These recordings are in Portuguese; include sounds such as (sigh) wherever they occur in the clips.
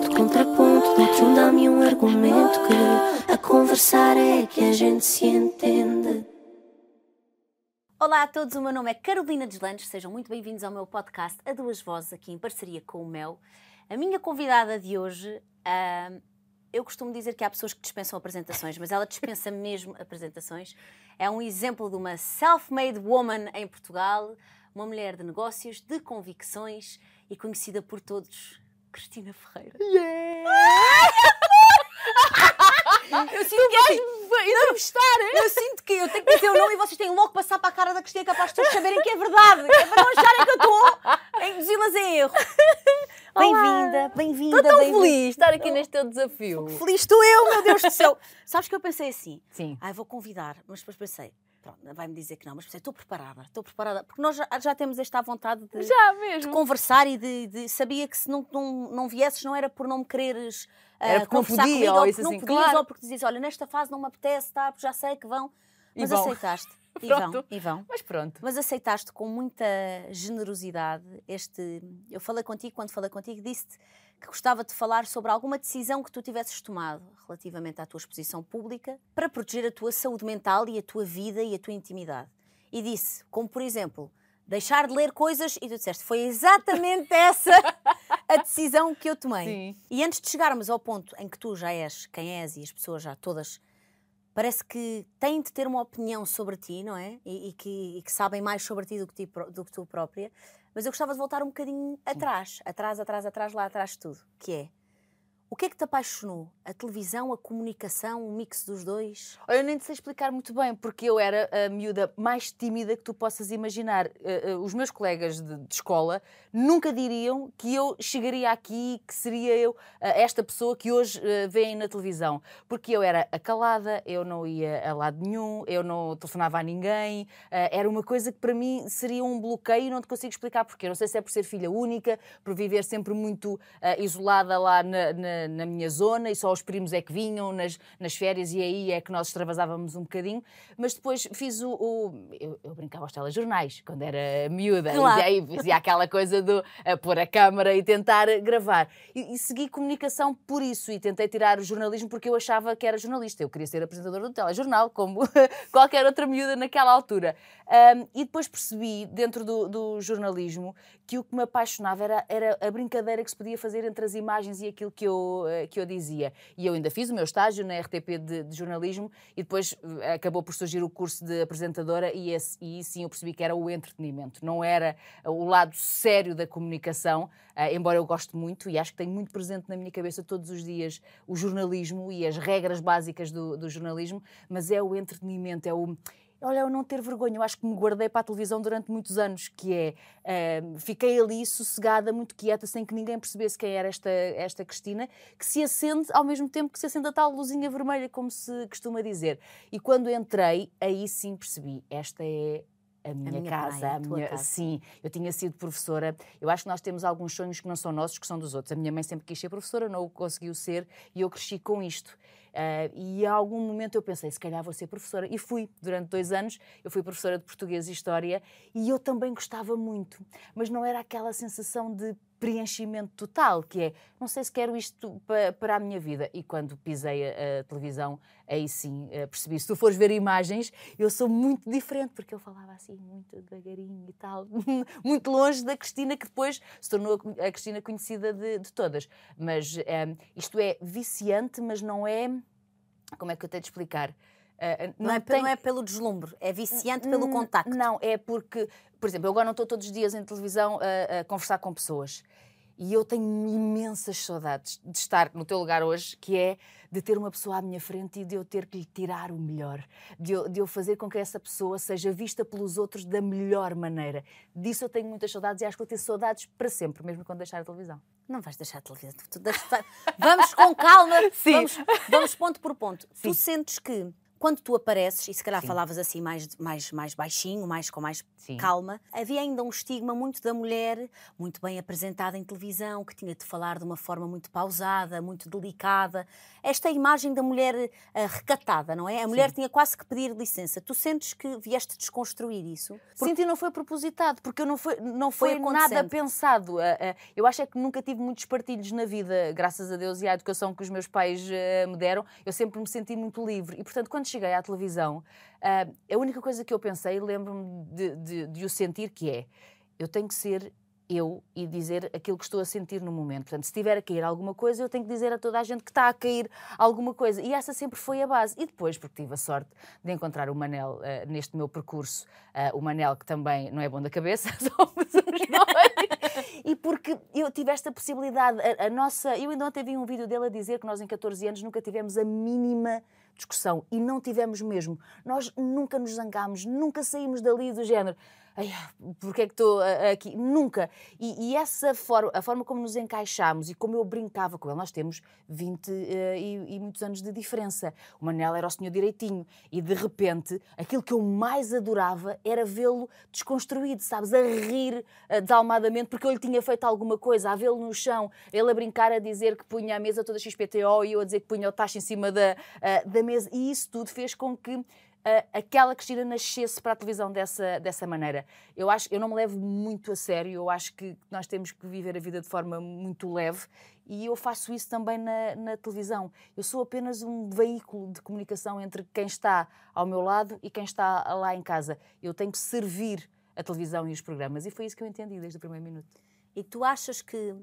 ponto, contraponto. Dou-te um dá-me um argumento que a conversar é que a gente se entende. Olá a todos, o meu nome é Carolina Deslandes, sejam muito bem-vindos ao meu podcast A Duas Vozes, aqui em parceria com o Mel. A minha convidada de hoje, ah, eu costumo dizer que há pessoas que dispensam apresentações, mas ela dispensa (laughs) mesmo apresentações. É um exemplo de uma self-made woman em Portugal, uma mulher de negócios, de convicções e conhecida por todos, Cristina Ferreira. Eu sinto que assim, entrevistar, eu sinto que eu tenho que dizer o nome e vocês têm logo que passar para a cara da Cristina é para as pessoas saberem que é verdade, é para não acharem que eu estou a induzi-las em erro. (laughs) Bem-vinda, bem-vinda, Estou tão bem-vinda. feliz de estar aqui neste teu desafio. Feliz estou eu, meu Deus do céu. Sabes que eu pensei assim, Sim. ai vou convidar, mas depois pensei, pronto, vai-me dizer que não, mas pensei, estou preparada, estou preparada, porque nós já, já temos esta vontade de, de conversar e de, de- sabia que se não, não, não viesses não era por não me quereres Era não conversar podia, comigo, ou ou porque não assim, podias, claro. ou porque dizias, olha, nesta fase não me apetece, tá, já sei que vão, mas aceitaste. E vão, e vão. Mas pronto. Mas aceitaste com muita generosidade este. Eu falei contigo, quando falei contigo, disse-te que gostava de falar sobre alguma decisão que tu tivesses tomado relativamente à tua exposição pública para proteger a tua saúde mental e a tua vida e a tua intimidade. E disse, como por exemplo, deixar de ler coisas, e tu disseste, foi exatamente (laughs) essa a decisão que eu tomei. Sim. E antes de chegarmos ao ponto em que tu já és quem és e as pessoas já todas parece que têm de ter uma opinião sobre ti, não é? E, e que, e que sabem mais sobre ti do que, ti do que tu própria. Mas eu gostava de voltar um bocadinho atrás, atrás, atrás, atrás, lá atrás de tudo, que é o que é que te apaixonou? A televisão, a comunicação, o mix dos dois? Olha, eu nem te sei explicar muito bem, porque eu era a miúda mais tímida que tu possas imaginar. Eh, eh, os meus colegas de, de escola nunca diriam que eu chegaria aqui, que seria eu eh, esta pessoa que hoje veem na televisão. Porque eu era acalada, eu não ia a lado nenhum, eu não telefonava a ninguém. era uma coisa que para mim seria um bloqueio e não te consigo explicar porquê. Não sei se é por ser filha única, por viver sempre muito isolada lá na, na- na minha zona e só os primos é que vinham nas, nas férias e aí é que nós extravasávamos um bocadinho. Mas depois fiz o. o- eu, eu brincava aos telejornais quando era miúda Claro. e aí fazia aquela coisa do pôr a câmara e tentar gravar. E, e segui comunicação por isso e tentei tirar o jornalismo porque eu achava que era jornalista. Eu queria ser apresentadora do telejornal, como (laughs) qualquer outra miúda naquela altura. Ahm, e depois percebi, dentro do, do jornalismo, que o que me apaixonava era, era a brincadeira que se podia fazer entre as imagens e aquilo que eu, eh, que eu dizia. E eu ainda fiz o meu estágio na RTP de, de jornalismo e depois eh, acabou por surgir o curso de apresentadora e, esse, e sim eu percebi que era o entretenimento, não era o lado sério da comunicação, eh, embora eu goste muito e acho que tenho muito presente na minha cabeça todos os dias o jornalismo e as regras básicas do, do jornalismo, mas é o entretenimento, é o. Olha, eu não ter vergonha, eu acho que me guardei para a televisão durante muitos anos, que é, eh, fiquei ali sossegada, muito quieta, sem que ninguém percebesse quem era esta, esta Cristina, que se acende ao mesmo tempo que se acende a tal luzinha vermelha, como se costuma dizer. E quando entrei, aí sim percebi, esta é a minha, minha casa, a a minha, casa. sim, eu tinha sido professora. Eu acho que nós temos alguns sonhos que não são nossos, que são dos outros. A minha mãe sempre quis ser professora, não o conseguiu ser e eu cresci com isto. Ah, e a algum momento eu pensei, se calhar vou ser professora. E fui, durante dois anos, eu fui professora de português e história e eu também gostava muito, mas não era aquela sensação de preenchimento total, que é, não sei se quero isto pa- para a minha vida. E quando pisei a, a televisão, aí sim eh, percebi. Se tu fores ver imagens, eu sou muito diferente, porque eu falava assim, muito devagarinho e tal, (laughs) muito longe da Cristina, que depois se tornou a Cristina conhecida de, de todas. Mas eh, isto é viciante, mas não é. Como é que eu tenho de explicar? Eh, Não, é, pe- tem- não é pelo deslumbre, é viciante pelo contacto. Não, é porque, por exemplo, eu agora não estou todos os dias em televisão a, a conversar com pessoas. E eu tenho imensas saudades de estar no teu lugar hoje, que é de ter uma pessoa à minha frente e de eu ter que lhe tirar o melhor, de eu, de eu fazer com que essa pessoa seja vista pelos outros da melhor maneira. Disso eu tenho muitas saudades e acho que vou ter saudades para sempre, mesmo quando deixar a televisão. Não vais deixar a televisão. Tu deixas- Vamos com calma. (laughs) Sim. Vamos, vamos ponto por ponto. Tu Sim. sentes que quando tu apareces, e se calhar Sim. falavas assim mais, mais, mais baixinho, mais com mais Sim. calma, havia ainda um estigma muito da mulher, muito bem apresentada em televisão, que tinha de falar de uma forma muito pausada, muito delicada. Esta imagem da mulher eh, recatada, não é? A mulher tinha quase que pedir licença. Tu sentes que vieste desconstruir isso? Sinto e não foi propositado, porque eu não foi, não foi, Foi nada pensado. Ah, ah, Eu acho é que nunca tive muitos partilhos na vida, graças a Deus e à educação que os meus pais me deram. Eu sempre me senti muito livre. E, portanto, quando cheguei à televisão, ah, a única coisa que eu pensei, lembro-me de, de- de o sentir, que é: eu tenho que ser eu e dizer aquilo que estou a sentir no momento. Portanto, se tiver a cair alguma coisa, eu tenho que dizer a toda a gente que está a cair alguma coisa. E essa sempre foi a base. E depois, porque tive a sorte de encontrar o Manel eh, neste meu percurso, eh, o Manel que também não é bom da cabeça, (laughs) somos os e porque eu tive esta possibilidade, a, a nossa. Eu ainda ontem vi um vídeo dele a dizer que nós em 14 anos nunca tivemos a mínima discussão e não tivemos mesmo. Nós nunca nos zangámos, nunca saímos dali do género. Ai, porque é que estou ah, aqui? Nunca. E, e essa forma, a forma como nos encaixámos e como eu brincava com ele, nós temos 20 eh, e, e muitos anos de diferença. O Manel era o senhor direitinho e de repente aquilo que eu mais adorava era vê-lo desconstruído, sabes? A rir eh, desalmadamente porque eu lhe tinha feito alguma coisa, a vê-lo no chão, ele a brincar, a dizer que punha a mesa toda XPTO e eu a dizer que punha o tacho em cima da, ah, da mesa. E isso tudo fez com que ah, aquela Cristina nascesse para a televisão dessa, dessa maneira. Eu acho, eu não me levo muito a sério, eu acho que nós temos que viver a vida de forma muito leve e eu faço isso também na, na televisão. Eu sou apenas um veículo de comunicação entre quem está ao meu lado e quem está lá em casa. Eu tenho que servir a televisão e os programas e foi isso que eu entendi desde o primeiro minuto. E tu achas que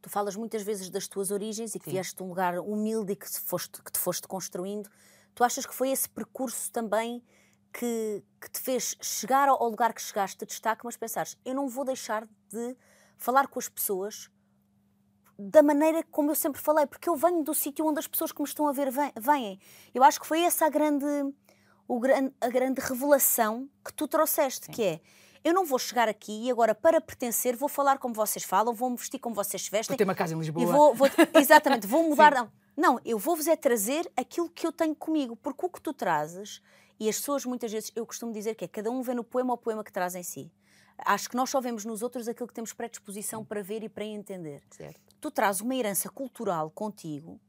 tu falas muitas vezes das tuas origens e que Sim. vieste de um lugar humilde e que, foste, que te foste construindo. Tu achas que foi esse percurso também que, que te fez chegar ao lugar que chegaste de destaque, mas pensares, eu não vou deixar de falar com as pessoas da maneira como eu sempre falei, porque eu venho do sítio onde as pessoas que me estão a ver vêm-. Eu acho que foi essa a grande, o a grande revelação que tu trouxeste, que é eu não vou chegar aqui e agora para pertencer vou falar como vocês falam, vou me vestir como vocês vestem Vou ter uma casa em Lisboa. vou, vou- exatamente, vou (laughs) mudar. Não, não, eu vou-vos é trazer aquilo que eu tenho comigo, porque o que tu trazes, e as pessoas muitas vezes, eu costumo dizer que é cada um vê no poema o poema que traz em si. Acho que nós só vemos nos outros aquilo que temos predisposição para ver e para entender. Certo. Tu trazes uma herança cultural contigo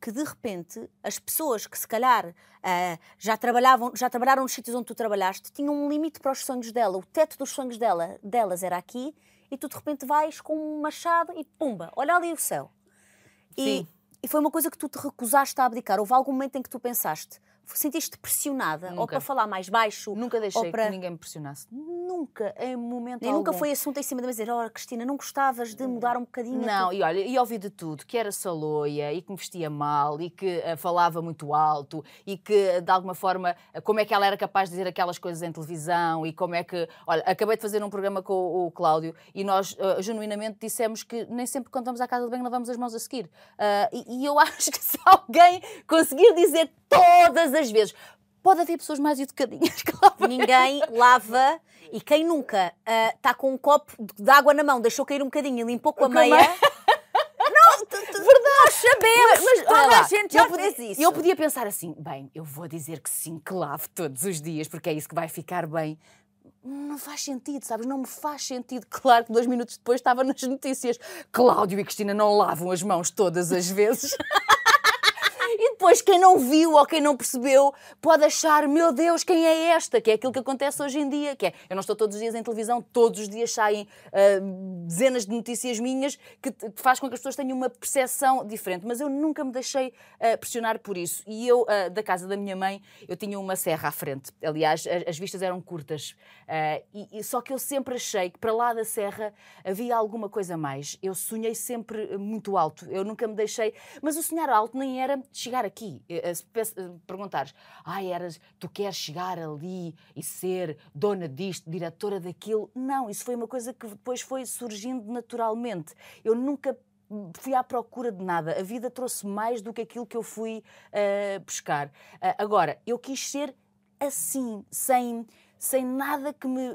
que de repente as pessoas que se calhar ah, já trabalhavam, já trabalharam nos sítios onde tu trabalhaste, tinham um limite para os sonhos dela. O teto dos sonhos dela, delas era aqui, e tu de repente vais com um machado e pumba, olha ali o céu. Sim. e foi uma coisa que tu te recusaste a abdicar. Houve algum momento em que tu pensaste, sentiste pressionada, ou Nunca. para falar mais baixo, Nunca deixei ou para... que ninguém me pressionasse. Nunca, em momento Nem nunca algum. foi assunto em cima de me dizer, oh Cristina, não gostavas de mudar um bocadinho? Não, tua-" e olha, e ouvi de tudo, que era saloia e que me vestia mal e que eh, falava muito alto e que, eh, de alguma forma, eh, como é que ela era capaz de dizer aquelas coisas em televisão e como é que... Olha, acabei de fazer um programa com o, o Cláudio e nós, eh, genuinamente, dissemos que nem sempre quando vamos à casa de banho lavamos as mãos a seguir. Ah, e, e eu (laughs) acho que se alguém conseguir dizer todas as vezes... Pode haver pessoas mais educadinhas (laughs) que lavam Ninguém lava e quem nunca está com um copo de água na mão, deixou cair um bocadinho e limpou com a meia. meia. Não, (laughs) tu- tu- nós sabemos, Mas, toda a gente já podia, fez isso. Eu podia pensar assim, bem, eu vou dizer que sim, que lavo todos os dias, porque é isso que vai ficar bem. Não faz sentido, sabes? Não me faz sentido. Claro que dois minutos depois estava nas notícias. Cláudio e Cristina não lavam as mãos todas as vezes. (laughs) Depois, quem não viu ou quem não percebeu pode achar, meu Deus, quem é esta? Que é aquilo que acontece hoje em dia. Que é, eu não estou todos os dias em televisão, todos os dias saem ah, dezenas de notícias minhas que, que faz com que as pessoas tenham uma percepção diferente. Mas eu nunca me deixei ah, pressionar por isso. E eu, ah, da casa da minha mãe, eu tinha uma serra à frente. Aliás, a- as vistas eram curtas. E, e só que eu sempre achei que para lá da serra havia alguma coisa mais. Eu sonhei sempre muito alto. Eu nunca me deixei. Mas o sonhar alto nem era chegar aqui. Eh, eh, Se eh, perguntares, ai, eras, tu queres chegar ali e ser dona disto, diretora daquilo. Não, isso foi uma coisa que depois foi surgindo naturalmente. Eu nunca fui à procura de nada. A vida trouxe mais do que aquilo que eu fui eh, buscar. Ah, agora, eu quis ser assim, sem, sem nada que me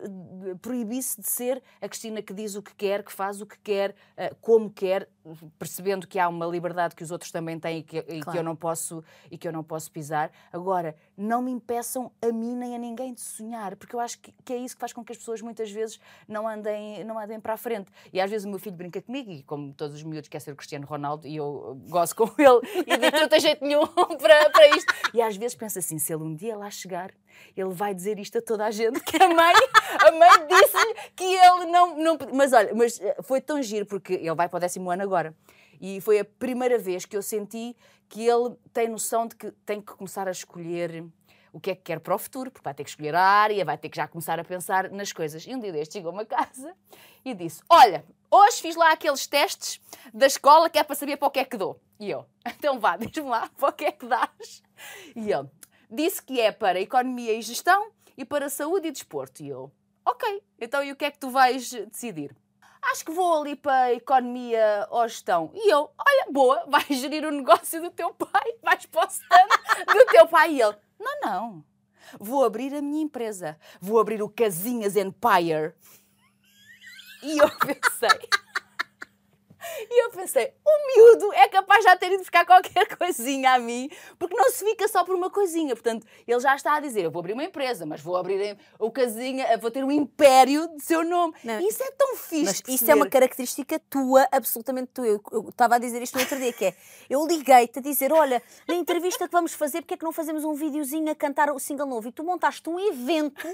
proibisse de ser a Cristina que diz o que quer, que faz o que quer, como quer. Percebendo que há uma liberdade que os outros também têm e que, e Claro. que eu não posso e que eu não posso pisar. Agora, não me impeçam a mim nem a ninguém de sonhar, porque eu acho que, que é isso que faz com que as pessoas muitas vezes não andem, não andem para a frente. E às vezes o meu filho brinca comigo, e como todos os miúdos quer ser o Cristiano Ronaldo, e eu gosto com (laughs) ele, e digo não tem jeito nenhum (laughs) para, para isto. E às vezes penso assim, se ele um dia lá chegar, ele vai dizer isto a toda a gente, que a mãe, a mãe disse-lhe que ele não, não... Mas olha, mas eh, foi tão giro, porque ele vai para o décimo ano agora. E foi a primeira vez que eu senti que ele tem noção de que tem que começar a escolher o que é que quer para o futuro, porque vai ter que escolher a área, vai ter que já começar a pensar nas coisas. E um dia deste chegou-me a casa e disse: Olha, hoje fiz lá aqueles testes da escola que é para saber para o que é que dou. E eu: (laughs) Então vá, diz-me lá, para o que é que dás? E ele disse que é para economia e gestão e para saúde e desporto. E eu: Ok, então e o que é que tu vais decidir? Acho que vou ali para a economia ou gestão. E eu, olha, boa, (laughs) vais gerir o negócio do teu pai, vais para o do teu pai. E ele, não, não, vou abrir a minha empresa, vou abrir o Casinhas Empire. E eu (laughs) pensei, e eu pensei, o miúdo é capaz de já ter ido buscar qualquer (laughs) coisinha a mim, porque não se fica só por uma coisinha. Portanto, ele já está a dizer: eu vou abrir uma empresa, mas vou abrir o casinha, vou ter um império de seu nome. Não, Isso é tão fixe. Mas isso é uma característica tua, absolutamente tua. Eu eu estava a dizer isto no outro dia, que é, eu liguei-te a dizer, olha, na entrevista que vamos fazer, porque é que não fazemos um videozinho a cantar o single novo? E tu montaste um evento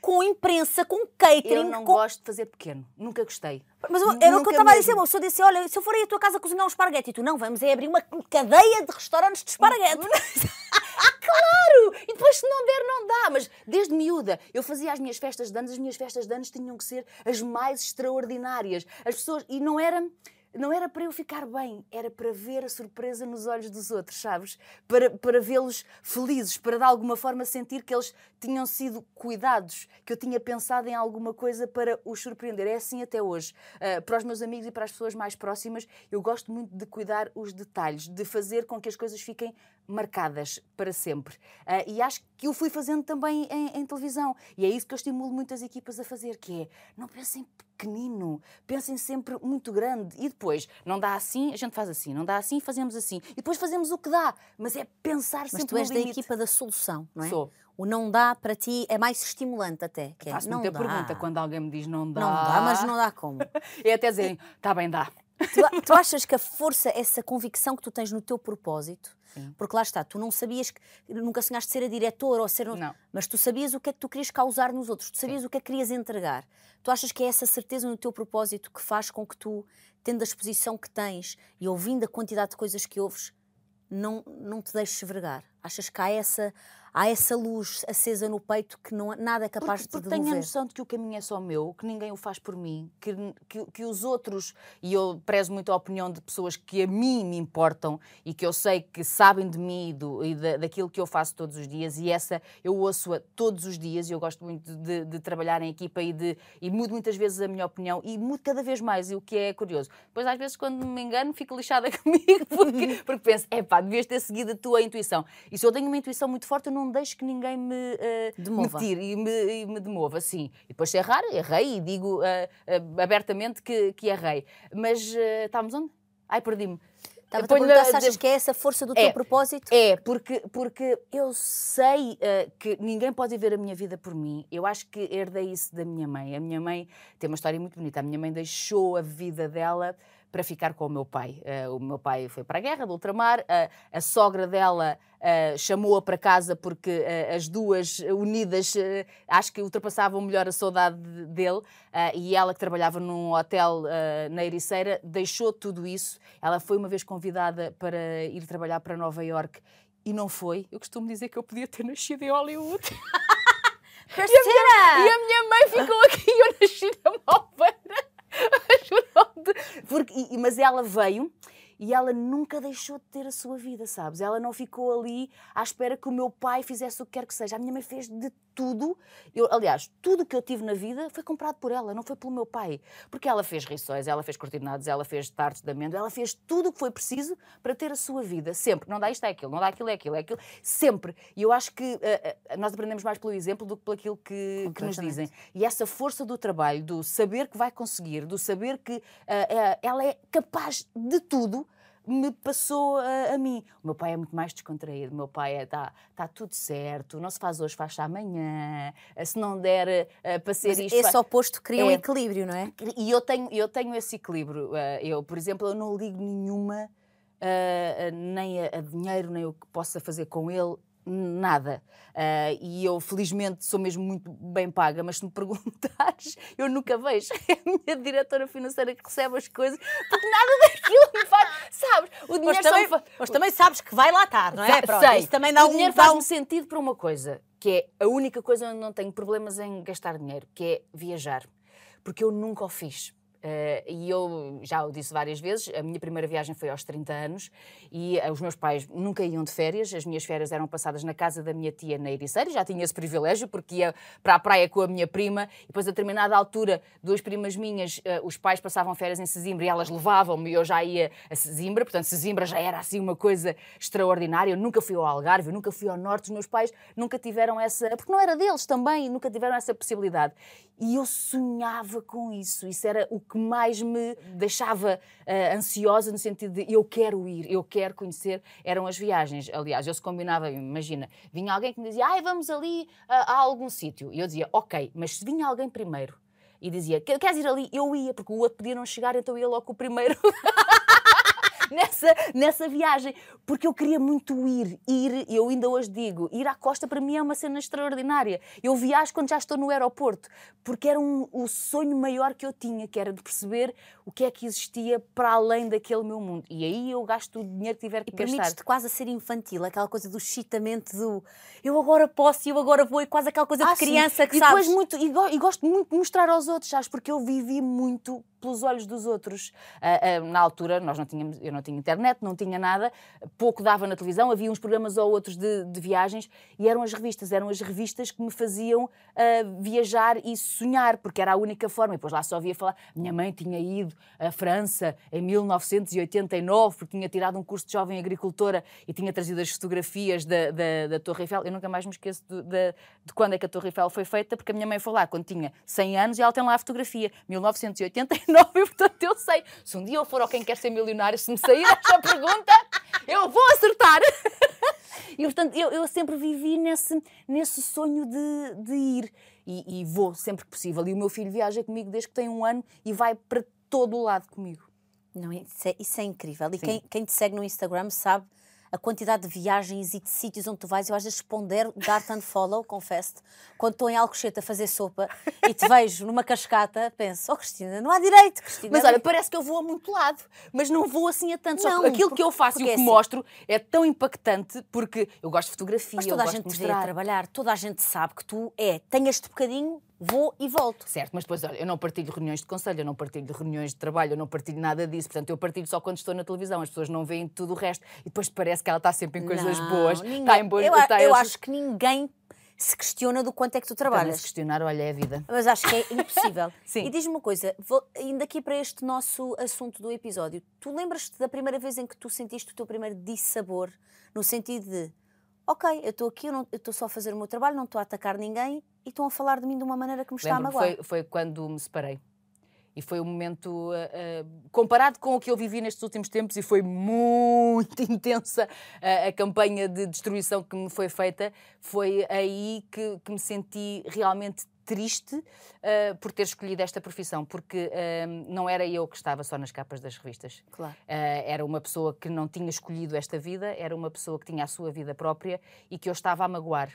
com imprensa, com catering, Eu não com... gosto de fazer pequeno, nunca gostei. Mas eu- era o que eu estava a dizer, uma pessoa disse, olha, se eu for aí à tua casa cozinhar um esparguete, e tu, não, vamos é abrir uma cadeia de restaurantes de esparguete. (laughs) Claro! E depois, se não der, não dá. Mas desde miúda, eu fazia as minhas festas de anos, as minhas festas de anos tinham que ser as mais extraordinárias. As pessoas. E não era. Não era para eu ficar bem, era para ver a surpresa nos olhos dos outros, sabes? Para, para vê-los felizes, para de alguma forma sentir que eles tinham sido cuidados, que eu tinha pensado em alguma coisa para os surpreender. É assim até hoje. Ah, para os meus amigos e para as pessoas mais próximas, eu gosto muito de cuidar os detalhes, de fazer com que as coisas fiquem marcadas para sempre. Ah, e acho que eu fui fazendo também em, em televisão. E é isso que eu estimulo muitas equipas a fazer, que é não pensem pequenino, pensem sempre muito grande. E depois, não dá assim, a gente faz assim, não dá assim, fazemos assim. E depois fazemos o que dá. Mas é pensar Mas sempre tu és no da equipa da solução, não é? Sou. O não dá para ti é mais estimulante até. Que é, Faço não muita dá. pergunta quando alguém me diz não dá. Não dá, mas não dá como. (laughs) É até dizerem, está bem, dá. Tu, tu achas que a força, essa convicção que tu tens no teu propósito, Sim. porque lá está, tu não sabias que nunca sonhaste ser a diretora ou ser. Não. Mas tu sabias o que é que tu querias causar nos outros, tu sabias o que é que querias entregar. Tu achas que é essa certeza no teu propósito que faz com que tu, tendo a exposição que tens e ouvindo a quantidade de coisas que ouves, não, não te deixes vergar? Achas que há essa, há essa luz acesa no peito que não, nada é capaz Porque, porque de te tenho a noção de que o caminho é só meu, que ninguém o faz por mim, que, que, que os outros, e eu prezo muito a opinião de pessoas que a mim me importam e que eu sei que sabem de mim e, do, e da, daquilo que eu faço todos os dias, e essa eu ouço-a todos os dias, e eu gosto muito de, de trabalhar em equipa e, de, e mudo muitas vezes a minha opinião e mudo cada vez mais, e o que é curioso. Depois, às vezes, quando me engano, fico lixada (laughs) comigo, porque, porque penso, é pá, devias ter seguido a tua intuição. E se eu tenho uma intuição muito forte, eu não deixo que ninguém me, eh, me tire e me, e me demova, sim. E depois se errar, errei e digo ah, ah, abertamente que, que errei. Mas estávamos onde? Ai, perdi-me. Estava-te a perguntar se achas de- que é essa força do É. teu propósito? É, porque, porque eu sei ah, que ninguém pode viver a minha vida por mim. Eu acho que herdei isso da minha mãe. A minha mãe tem uma história muito bonita. A minha mãe deixou a vida dela para ficar com o meu pai. Ah, o meu pai foi para a guerra do ultramar, ah, a sogra dela ah, chamou-a para casa porque ah, as duas unidas acho que ultrapassavam melhor a saudade de- dele e ela que trabalhava num hotel na Ericeira deixou tudo isso. Ela foi uma vez convidada para ir trabalhar para Nova York e não foi. Eu costumo dizer que eu podia ter nascido em Hollywood. (laughs) Parceira! E a minha mãe ficou aqui e eu nasci na Malveira. (laughs) Porque, e- mas ela veio e ela nunca deixou de ter a sua vida, sabes? Ela não ficou ali à espera que o meu pai fizesse o que quer que seja. A minha mãe fez de tudo. Eu, aliás, tudo que eu tive na vida foi comprado por ela, não foi pelo meu pai. Porque ela fez riçóis, ela fez cortinados, ela fez tartes de amêndoa, ela fez tudo o que foi preciso para ter a sua vida. Sempre. Não dá isto, é aquilo, não dá aquilo, é aquilo, é aquilo. Sempre. E eu acho que uh, uh, nós aprendemos mais pelo exemplo do que pelo aquilo que, que, nos dizem. E essa força do trabalho, do saber que vai conseguir, do saber que uh, ela é capaz de tudo, me passou a, a, mim. O meu pai é muito mais descontraído. O meu pai está é, tá tudo certo, não se faz hoje, faz amanhã. Se não der uh, para ser Mas isto. Esse oposto cria é, um equilíbrio, não é? E eu tenho, eu tenho esse equilíbrio. Uh, eu, por exemplo, eu não ligo nenhuma. Uh, nem a, a, dinheiro, nem o que possa fazer com ele, nada. Uh, e eu, felizmente, sou mesmo muito bem paga, mas se me (laughs) perguntares, eu nunca vejo. É a minha diretora financeira que recebe as coisas, porque nada daquilo me faz. Sabes? O dinheiro mas, também, mas também sabes que vai lá estar, não é? Pronto, sei. Isso também dá o um, dinheiro faz-me um... sentido para uma coisa, que é a única coisa onde não tenho problemas em gastar dinheiro, que é viajar. Porque eu nunca o fiz. Uh, e eu já o disse várias vezes, a minha primeira viagem foi aos 30 anos e uh, os meus pais nunca iam de férias, as minhas férias eram passadas na casa da minha tia na Ericeira, já tinha esse privilégio porque ia para a praia com a minha prima e depois a determinada altura, duas primas minhas, uh, os pais passavam férias em Sesimbra e elas levavam-me e eu já ia a Sesimbra, portanto Sesimbra já era assim uma coisa extraordinária, eu nunca fui ao Algarve, eu nunca fui ao Norte, os meus pais nunca tiveram essa, porque não era deles também, nunca tiveram essa possibilidade. E eu sonhava com isso, isso era o que que mais me deixava uh, ansiosa no sentido de eu quero ir, eu quero conhecer, eram as viagens. Aliás, eu se combinava, imagina, vinha alguém que me dizia, ai, vamos ali uh, a algum sítio. E eu dizia, ok, mas se vinha alguém primeiro e dizia, queres ir ali? Eu ia, porque o outro podia não chegar, então eu ia logo o primeiro. (laughs) (laughs) nessa, nessa viagem, porque eu queria muito ir, ir, eu ainda hoje digo, ir à costa para mim é uma cena extraordinária. Eu viajo quando já estou no aeroporto, porque era um, o sonho maior que eu tinha, que era de perceber o que é que existia para além daquele meu mundo. E aí eu gasto o dinheiro que tiver que e gastar. E quase a ser infantil, aquela coisa do excitamento do eu agora posso, eu agora vou, e quase aquela coisa ah, de criança sim. que e sabes. Muito, e, go, e gosto muito de mostrar aos outros, sabes, porque eu vivi muito pelos olhos dos outros. Uh, uh, na altura, nós não tínhamos, eu não tinha internet, não tinha nada, pouco dava na televisão, havia uns programas ou outros de, de viagens e eram as revistas, eram as revistas que me faziam uh, viajar e sonhar, porque era a única forma. E depois lá só via falar. Minha mãe tinha ido à França em 1989, porque tinha tirado um curso de jovem agricultora e tinha trazido as fotografias da, da, da Torre Eiffel. Eu nunca mais me esqueço de, de, de, quando é que a Torre Eiffel foi feita, porque a minha mãe foi lá quando tinha 100 anos e ela tem lá a fotografia, 1989 e (laughs) portanto eu sei. Se um dia eu for ao Quem Quer Ser Milionário, se me sair esta pergunta, eu vou acertar. E portanto eu, eu sempre vivi nesse, nesse sonho de, de ir e, e vou sempre que possível. E o meu filho viaja comigo desde que tem um ano e vai para todo o lado comigo. Não, isso, é, isso é incrível. E quem, quem te segue no Instagram sabe a quantidade de viagens e de sítios onde tu vais, eu às vezes responder, dar-te unfollow, confesso-te, quando estou em Alcochete a fazer sopa e te vejo numa cascata, penso, oh Cristina, não há direito, Cristina. Mas olha, parece que eu vou a muito lado, mas não vou assim a tanto. Não, aquilo que eu faço e o que é assim. mostro é tão impactante porque eu gosto de fotografia, mas toda a gente te vê a trabalhar, toda a gente sabe que tu é, tem este bocadinho vou e volto. Certo, mas depois, olha, eu não partilho reuniões de conselho, eu não partilho reuniões de trabalho, eu não partilho nada disso. Portanto, eu partilho só quando estou na televisão. As pessoas não veem tudo o resto. E depois parece que ela está sempre em coisas não, boas. Ninguém, está em boas Eu, eu acho que ninguém se questiona do quanto é que tu trabalhas. se questionar, olha, é a vida. Mas acho que é impossível. (laughs) Sim. E diz-me uma coisa, vou, indo aqui para este nosso assunto do episódio, tu lembras-te da primeira vez em que tu sentiste o teu primeiro dissabor, no sentido de ok, eu estou aqui, eu estou só a fazer o meu trabalho, não estou a atacar ninguém e estão a falar de mim de uma maneira que me está a magoar. Foi, foi quando me separei. E foi um momento, uh, uh, comparado com o que eu vivi nestes últimos tempos, e foi muito (laughs) intensa uh, a campanha de destruição que me foi feita, foi aí que, que me senti realmente triste uh, por ter escolhido esta profissão, porque uh, não era eu que estava só nas capas das revistas. Claro. Uh, era uma pessoa que não tinha escolhido esta vida, era uma pessoa que tinha a sua vida própria e que eu estava a magoar.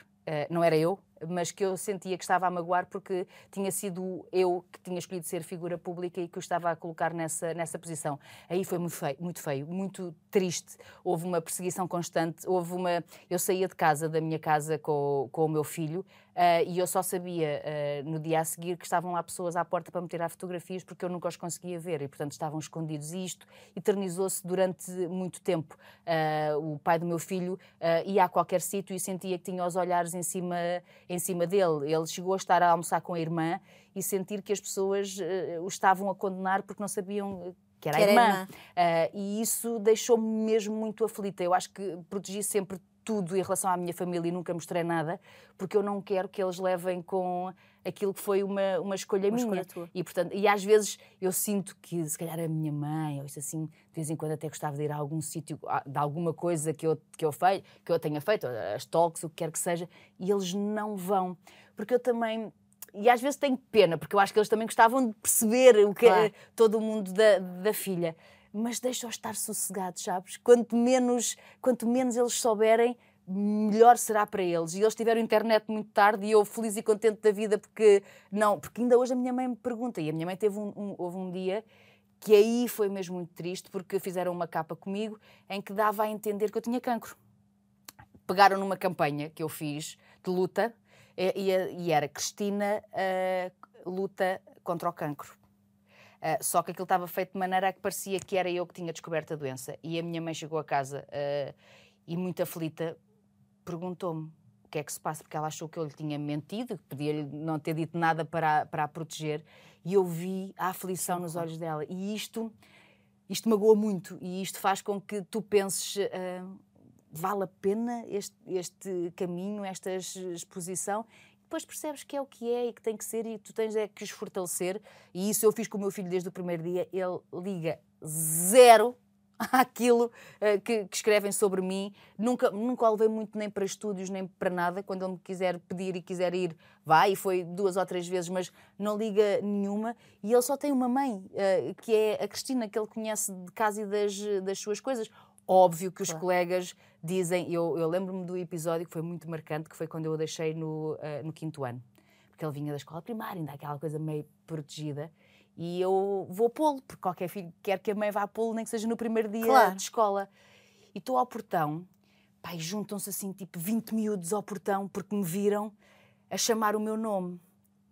não era eu, mas que eu sentia que estava a magoar porque tinha sido eu que tinha escolhido ser figura pública e que o estava a colocar nessa, nessa posição. Aí foi muito feio, muito feio, muito triste. Houve uma perseguição constante, houve uma... Eu saía de casa, da minha casa com, com o meu filho, Uh, e eu só sabia uh, no dia a seguir que estavam lá pessoas à porta para me tirar fotografias porque eu nunca os conseguia ver e, portanto, estavam escondidos. E isto eternizou-se durante muito tempo. Uh, o pai do meu filho ia a qualquer sítio e sentia que tinha os olhares em cima, em cima dele. Ele chegou a estar a almoçar com a irmã e sentir que as pessoas o estavam a condenar porque não sabiam que era que a irmã. irmã. e isso deixou-me mesmo muito aflita. Eu acho que protegi sempre tudo em relação à minha família e nunca mostrei nada, porque eu não quero que eles levem com aquilo que foi uma, uma escolha uma minha. Escolha e, portanto, e às vezes eu sinto que se calhar a minha mãe, ou isso assim, de vez em quando até gostava de ir a algum sítio, de alguma coisa que eu, que, eu fei, que eu tenha feito, as talks, o que quer que seja, e eles não vão. Porque eu também e às vezes tenho pena, porque eu acho que eles também gostavam de perceber o que claro. é todo o mundo da, da filha mas deixa-os estar sossegados, sabes? Quanto menos, quanto menos eles souberem, melhor será para eles. E eles tiveram internet muito tarde e eu feliz e contente da vida porque não, porque ainda hoje a minha mãe me pergunta e a minha mãe teve um, um, houve um dia que aí foi mesmo muito triste porque fizeram uma capa comigo em que dava a entender que eu tinha cancro. Pegaram numa campanha que eu fiz de luta e, e era Cristina uh, luta contra o cancro. Uh, só que aquilo estava feito de maneira a que parecia que era eu que tinha descoberto a doença. E a minha mãe chegou a casa uh, e, muito aflita, perguntou-me o que é que se passa, porque ela achou que eu lhe tinha mentido, que podia não ter dito nada para, para a proteger. E eu vi a aflição nos olhos dela. E isto, isto magoa muito. E isto faz com que tu penses. Uh, vale a pena este, este caminho, esta exposição? Depois percebes que é o que é e que tem que ser e tu tens é que os fortalecer. E isso eu fiz com o meu filho desde o primeiro dia. Ele liga zero (laughs) àquilo uh, que, que, escrevem sobre mim. Nunca, nunca o levei muito nem para estúdios, nem para nada. Quando ele me quiser pedir e quiser ir, vai. E foi duas ou três vezes, mas não liga nenhuma. E ele só tem uma mãe, uh, que é a Cristina, que ele conhece de casa e das, das suas coisas. Óbvio que os claro. colegas dizem, eu, eu lembro-me do episódio que foi muito marcante, que foi quando eu o deixei no, uh, no quinto ano, porque ele vinha da escola primária, ainda aquela coisa meio protegida, e eu vou pô-lo, porque qualquer filho quer que a mãe vá pô-lo, nem que seja no primeiro dia claro. de escola. E estou ao portão, pai, juntam-se assim, tipo 20 miúdos ao portão, porque me viram a chamar o meu nome.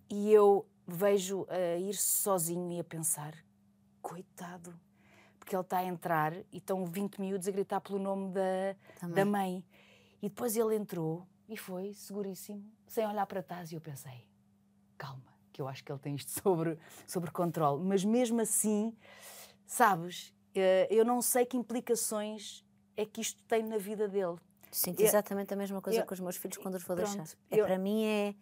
E eu vejo a ir sozinho e a pensar, coitado, porque ele está a entrar e estão 20 miúdos a gritar pelo nome da, da mãe. E depois ele entrou e foi seguríssimo, sem olhar para trás, e eu pensei: calma, que eu acho que ele tem isto (laughs) sobre, sobre controle. Mas mesmo assim, sabes, eh, eu não sei que implicações é que isto tem na vida dele. Sinto exatamente a mesma coisa eu, com os meus filhos quando os vou pronto, deixar. É, eu, para mim é.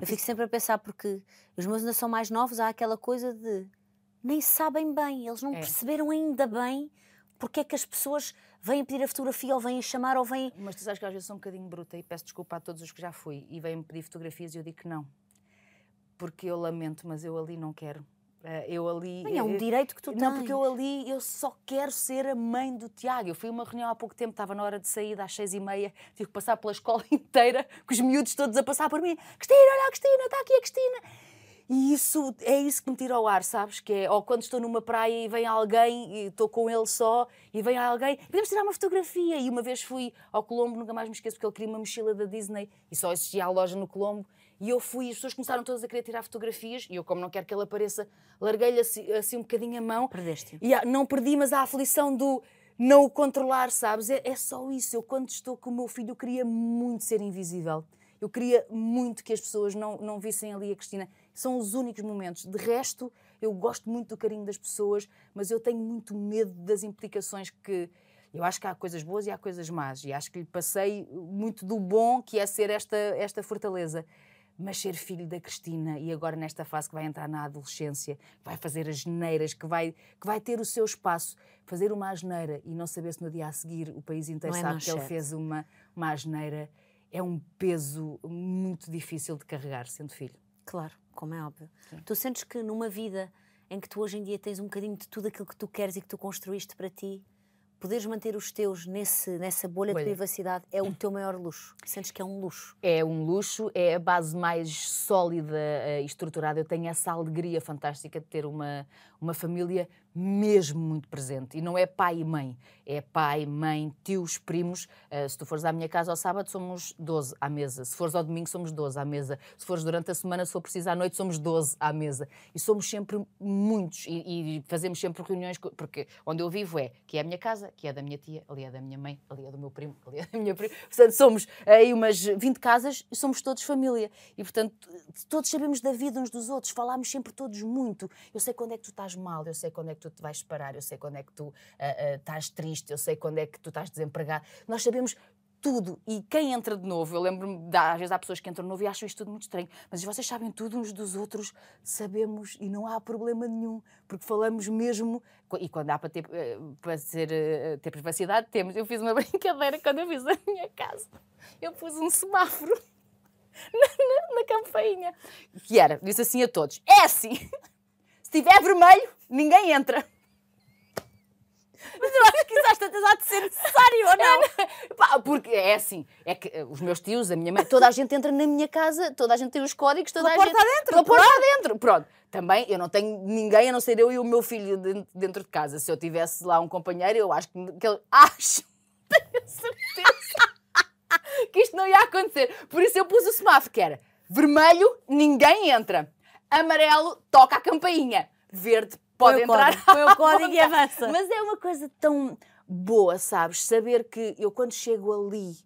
Eu fico sempre a pensar, porque os meus ainda são mais novos, há aquela coisa de nem sabem bem, eles não é. perceberam ainda bem porque é que as pessoas vêm pedir a fotografia ou vêm chamar ou vêm. Mas tu sabes que às vezes sou um bocadinho bruta e peço desculpa a todos os que já fui e vêm pedir fotografias e eu digo que não. Porque eu lamento, mas eu ali não quero. Eh, eu ali. é um direito que tu tens. Não, porque eu ali eu só quero ser a mãe do Tiago. Eu fui a uma reunião há pouco tempo, estava na hora de sair às seis e meia, tive que passar pela escola (laughs) inteira, com os miúdos todos a passar por mim. Cristina, olha a Cristina, está aqui a Cristina. E isso é isso que me tira ao ar, sabes? Que é, ou quando estou numa praia e vem alguém e estou com ele só e vem alguém, podemos tirar uma fotografia. E uma vez fui ao Colombo, nunca mais me esqueço, porque ele queria uma mochila da Disney e só existia a loja no Colombo. E eu fui e as pessoas começaram todas a querer tirar fotografias e eu, como não quero que ele apareça, larguei-lhe assim, assim, um bocadinho a mão. Perdeste. E não perdi, mas a aflição do não o controlar, sabes? É, é só isso. Eu, quando estou com o meu filho, eu queria muito ser invisível. Eu queria muito que as pessoas não, não vissem ali a Cristina são os únicos momentos. De resto, eu gosto muito do carinho das pessoas, mas eu tenho muito medo das implicações que. Eu acho que há coisas boas e há coisas más, e acho que lhe passei muito do bom que é ser esta, esta fortaleza. Mas ser filho da Cristina e agora nesta fase que vai entrar na adolescência, que vai fazer as geneiras, que vai, que vai ter o seu espaço, fazer uma asneira e não saber se no dia a seguir o país inteiro é sabe que ele fez uma, uma asneira, é um peso muito difícil de carregar sendo filho. Claro como é óbvio. Sim. Tu sentes que numa vida em que tu hoje em dia tens um bocadinho de tudo aquilo que tu queres e que tu construíste para ti, poderes manter os teus nesse, nessa bolha, bolha, de privacidade é o teu maior luxo. Sentes que é um luxo? É um luxo, é a base mais sólida uh, e estruturada. Eu tenho essa alegria fantástica de ter uma, uma família mesmo muito presente. E não é pai e mãe, é pai, mãe, tios, primos. Uh, se tu fores à minha casa ao sábado, somos 12 à mesa. Se fores ao domingo, somos 12 à mesa. Se fores durante a semana, se for preciso à noite, somos 12 à mesa. E somos sempre muitos e, e, fazemos sempre reuniões, porque onde eu vivo é que é a minha casa, que é da minha tia, ali é da minha mãe, ali é do meu primo, ali é da minha prima. Portanto, somos aí umas 20 casas e somos todos família. E, portanto, todos sabemos da vida uns dos outros, falamos sempre todos muito. Eu sei quando é que tu estás mal, eu sei quando é que tu te vais separar, eu sei quando é que tu uh, uh, estás triste, eu sei quando é que tu estás desempregado. Nós sabemos tudo. E quem entra de novo, eu lembro-me, às vezes há pessoas que entram de novo e acham isto tudo muito estranho, mas vocês sabem tudo uns dos outros, sabemos e não há problema nenhum, porque falamos mesmo, e quando há para ter, eh, para ser, ter privacidade, temos. Eu fiz uma (laughs) brincadeira quando eu fiz a minha casa. Eu pus um semáforo (laughs) na, na, na campainha, que era, disse assim a todos, é assim, se tiver vermelho, ninguém entra. Mas eu acho que isso às tantas há de ser necessário, ou não? (laughs) Pá, porque é assim, é que eh, os meus tios, a minha mãe, toda a gente entra na minha casa, toda a gente tem os códigos, toda Pela a porta gente... adentro, Pela porta adentro, pronto. Também eu não tenho ninguém, a não ser eu e o meu filho de- dentro de casa. Se eu tivesse lá um companheiro, eu acho que, que ele... (laughs) Acho, tenho certeza (laughs) que isto não ia acontecer. Por isso eu pus o semáforo, que era vermelho, ninguém entra. Amarelo, toca a campainha. Verde, pode o entrar. põe o (laughs) código e avança. Mas é uma coisa tão boa, sabes? Saber que eu, quando chego ali,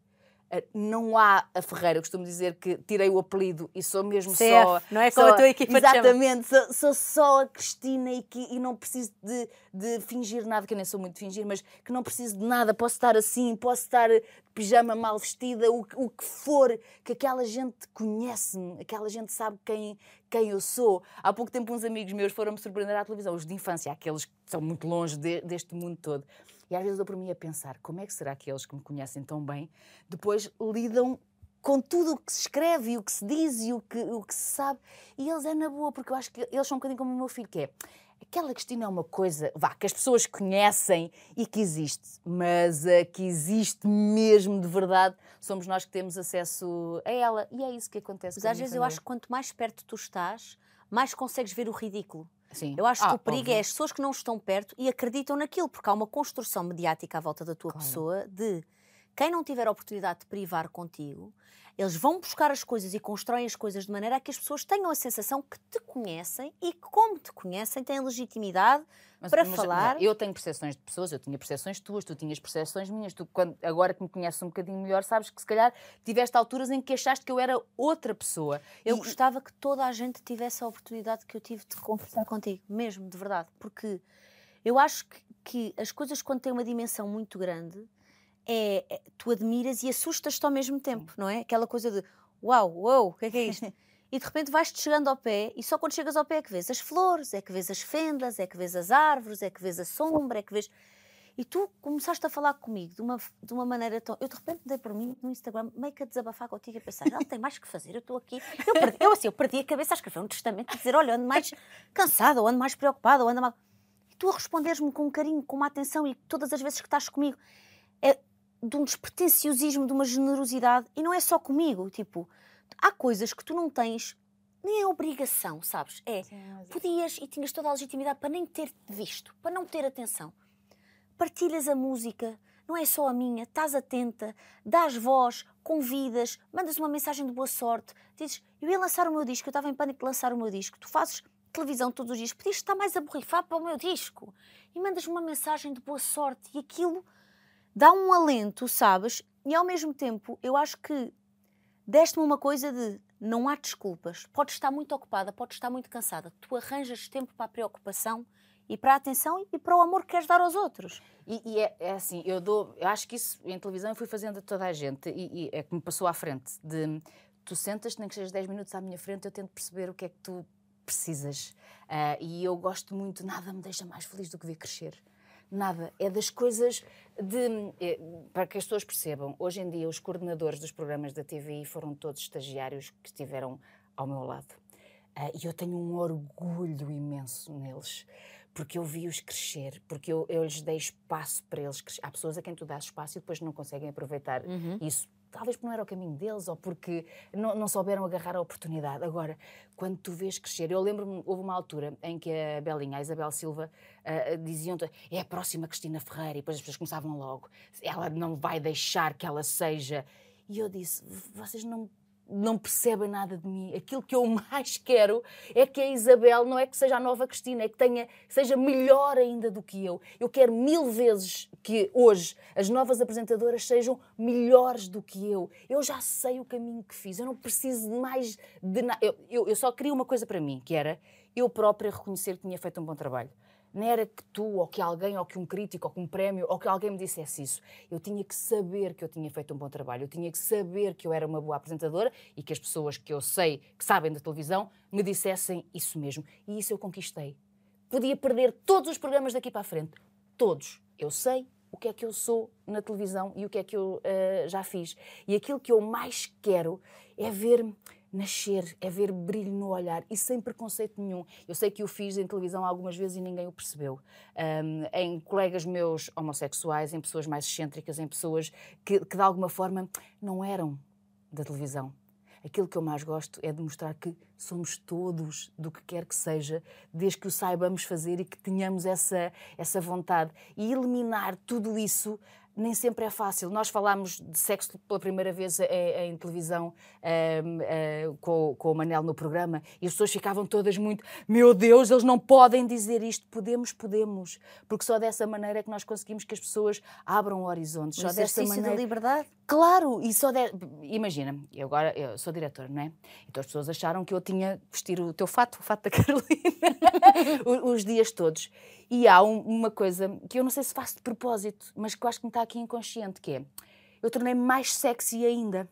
não há a Ferreira. Eu costumo dizer que tirei o apelido e sou mesmo CF, só. não é como só- a tua equipa. Exatamente, sou, sou só a Cristina e, que, e não preciso de, de fingir nada, que eu nem sou muito de fingir, mas que não preciso de nada. Posso estar assim, posso estar de pijama mal vestida, o, que- o que for, que aquela gente conhece-me, aquela gente sabe quem, quem eu sou. Há pouco tempo, uns amigos meus foram-me surpreender à televisão, os de infância, aqueles que estão muito longe de- deste mundo todo. E às vezes eu por mim a pensar, como é que será que eles que me conhecem tão bem depois lidam com tudo o que se escreve e o que se diz e o que, o que se sabe. E eles é na boa, porque eu acho que eles são um bocadinho como o meu filho, que é aquela Cristina é uma coisa, vá, que as pessoas conhecem e que existe, mas a que existe mesmo de verdade somos nós que temos acesso a ela. E é isso que acontece Mas às vezes eu família. acho que quanto mais perto tu estás, mais consegues ver o ridículo. Sim. Eu acho que Ah, o perigo óbvio. é as pessoas que não estão perto e acreditam naquilo, porque há uma construção mediática à volta da tua Claro. pessoa de quem não tiver a oportunidade de privar contigo, eles vão buscar as coisas e constroem as coisas de maneira a que as pessoas tenham a sensação que te conhecem e que, como te conhecem, têm legitimidade Mas- para mas, falar. Eu tenho percepções de pessoas, eu tinha percepções tuas, tu tinhas percepções minhas. Tu, quando, agora que me conheces um bocadinho melhor, sabes que se calhar tiveste alturas em que achaste que eu era outra pessoa. Eu E- gostava que toda a gente tivesse a oportunidade que eu tive de conversar contigo, mesmo, de verdade, porque eu acho que, que as coisas, quando têm uma dimensão muito grande, é, é- tu admiras e assustas-te ao mesmo tempo, não é? Aquela coisa de uau, uau, o que é que é isto? (laughs) E de repente vais-te chegando ao pé, e só quando chegas ao pé é que vês as flores, é que vês as fendas, é que vês as árvores, é que vês a sombra, é que vês. E tu começaste a falar comigo de uma, de uma maneira tão. Eu de repente dei por mim no Instagram, meio que a desabafar contigo e pensar, não tem mais que fazer, eu estou aqui. Eu, perdi, eu assim, eu perdi a cabeça a escrever um testamento e dizer, olha, ando mais cansada, ou ando mais preocupada, ou ando mal. E tu a responderes-me com um carinho, com uma atenção, e todas as vezes que estás comigo é de um despretensiosismo, de uma generosidade, e não é só comigo, tipo, há coisas que tu não tens nem a obrigação, sabes? É, podias e tinhas toda a legitimidade para nem ter visto, para não ter atenção. Partilhas a música, não é só a minha, estás atenta, dás voz, convidas, mandas uma mensagem de boa sorte, dizes, eu ia lançar o meu disco, eu estava em pânico de lançar o meu disco, tu fazes televisão todos os dias, podias estar mais a borrifar para o meu disco e mandas uma mensagem de boa sorte e aquilo dá um alento, sabes? E ao mesmo tempo, eu acho que deste-me uma coisa de não há desculpas. Podes estar muito ocupada, podes estar muito cansada. Tu arranjas tempo para a preocupação e para a atenção e para o amor que queres dar aos outros. E, e é, é assim, eu dou, eu acho que isso em televisão eu fui fazendo a toda a gente e, e é que me passou à frente de tu sentas, nem que sejas 10 minutos à minha frente, eu tento perceber o que é que tu precisas. Ah, e eu gosto muito, nada me deixa mais feliz do que ver crescer. Nada. É das coisas de. é, para que as pessoas percebam, hoje em dia os coordenadores dos programas da TVI foram todos estagiários que estiveram ao meu lado. Ah, e eu tenho um orgulho imenso neles, porque eu vi-os crescer, porque eu, eu lhes dei espaço para eles crescer. Há pessoas a quem tu dás espaço e depois não conseguem aproveitar Uhum. isso. Talvez porque não era o caminho deles ou porque não, não souberam agarrar a oportunidade. Agora, quando tu vês crescer, eu lembro-me, houve uma altura em que a Belinha, a Isabel Silva, ah, diziam é a próxima Cristina Ferreira, e depois as pessoas começavam logo, ela não vai deixar que ela seja. E eu disse, vocês não não percebem nada de mim. Aquilo que eu mais quero é que a Isabel não é que seja a nova Cristina, é que tenha, seja melhor ainda do que eu. Eu quero mil vezes que hoje as novas apresentadoras sejam melhores do que eu. Eu já sei o caminho que fiz, eu não preciso mais de nada. Eu, eu, eu só queria uma coisa para mim, que era eu própria reconhecer que tinha feito um bom trabalho. Não era que tu, ou que alguém, ou que um crítico, ou que um prémio, ou que alguém me dissesse isso. Eu tinha que saber que eu tinha feito um bom trabalho. Eu tinha que saber que eu era uma boa apresentadora e que as pessoas que eu sei, que sabem da televisão, me dissessem isso mesmo. E isso eu conquistei. Podia perder todos os programas daqui para a frente. Todos. Eu sei o que é que eu sou na televisão e o que é que eu uh, já fiz. E aquilo que eu mais quero é ver nascer, é ver brilho no olhar e sem preconceito nenhum. Eu sei que o fiz em televisão algumas vezes e ninguém o percebeu. Um, em colegas meus homossexuais, em pessoas mais excêntricas, em pessoas que, que de alguma forma não eram da televisão. Aquilo que eu mais gosto é de mostrar que somos todos do que quer que seja, desde que o saibamos fazer e que tenhamos essa, essa vontade. E eliminar tudo isso nem sempre é fácil. Nós falámos de sexo pela primeira vez em, em televisão um, uh, com, com o Manel no programa e as pessoas ficavam todas muito: Meu Deus, eles não podem dizer isto. Podemos, podemos. Porque só dessa maneira é que nós conseguimos que as pessoas abram horizontes. O só dessa maneira. da liberdade? Claro, e só de... imagina, eu agora eu sou diretora, não é? Então as pessoas acharam que eu tinha que vestir o teu fato, o fato da (laughs) Carolina, os dias todos. E há um, uma coisa que eu não sei se faço de propósito, mas que eu acho que me está aqui inconsciente, que é, eu tornei-me mais sexy ainda.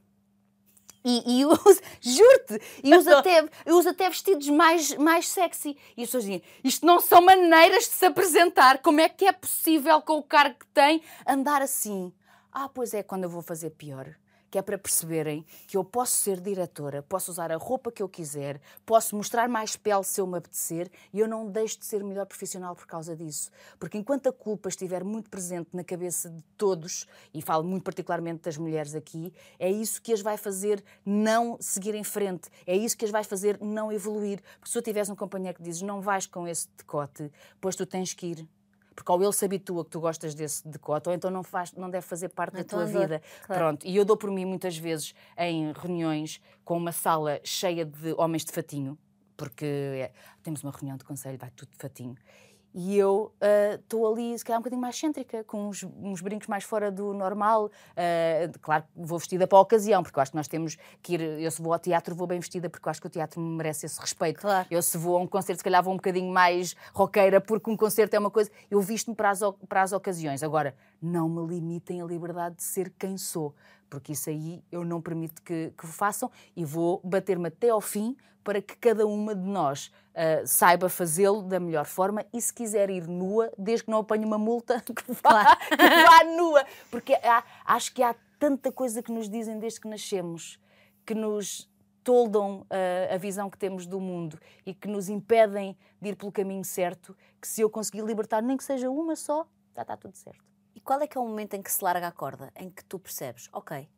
E, e uso, (laughs) juro-te, e uso até, uso até vestidos mais, mais sexy. E as pessoas dizem, isto não são maneiras de se apresentar, como é que é possível com o cargo que tem andar assim? Ah, pois é, quando eu vou fazer pior. Que é para perceberem que eu posso ser diretora, posso usar a roupa que eu quiser, posso mostrar mais pele se eu me apetecer e eu não deixo de ser melhor profissional por causa disso. Porque enquanto a culpa estiver muito presente na cabeça de todos, e falo muito particularmente das mulheres aqui, é isso que as vai fazer não seguir em frente, é isso que as vai fazer não evoluir. Porque se eu tivesse um companheiro que dizes não vais com esse decote, pois tu tens que ir porque ou ele se habitua que tu gostas desse decote, ou então não, faz, não deve fazer parte da tua vida. claro. Pronto, e eu dou por mim muitas vezes em reuniões com uma sala cheia de homens de fatinho, porque é, temos uma reunião de conselho, vai tudo de fatinho. E eu estou ali, se calhar, um bocadinho mais excêntrica, com uns, uns brincos mais fora do normal. ah, claro vou vestida para a ocasião, porque eu acho que nós temos que ir. Eu, se vou ao teatro, vou bem vestida, porque eu acho que o teatro me merece esse respeito. Claro. Eu, se vou a um concerto, se calhar vou um bocadinho mais roqueira, porque um concerto é uma coisa. Eu visto-me para as, para as ocasiões. Agora, não me limitem a liberdade de ser quem sou, porque isso aí eu não permito que, que façam e vou bater-me até ao fim para que cada uma de nós ah, saiba fazê-lo da melhor forma e, se quiser ir nua, desde que não apanhe uma multa, (laughs) que vá, que vá nua. Porque há- acho que há tanta coisa que nos dizem desde que nascemos que nos toldam ah, a visão que temos do mundo e que nos impedem de ir pelo caminho certo, que se eu conseguir libertar nem que seja uma só, já está tudo certo. Qual é que é o momento em que se larga a corda? Em que tu percebes, ok,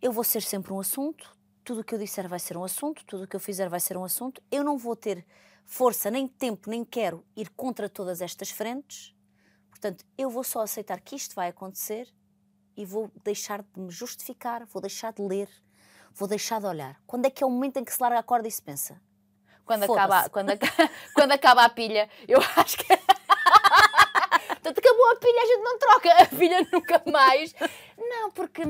eu vou ser sempre um assunto, tudo o que eu disser vai ser um assunto, tudo o que eu fizer vai ser um assunto, eu não vou ter força, nem tempo, nem quero ir contra todas estas frentes, portanto, eu vou só aceitar que isto vai acontecer e vou deixar de me justificar, vou deixar de ler, vou deixar de olhar. Quando é que é o momento em que se larga a corda e se pensa? Quando acaba, quando, (laughs) quando acaba a pilha, eu acho que. Portanto, acabou a pilha, a gente não troca (laughs) a pilha nunca mais. Não, porque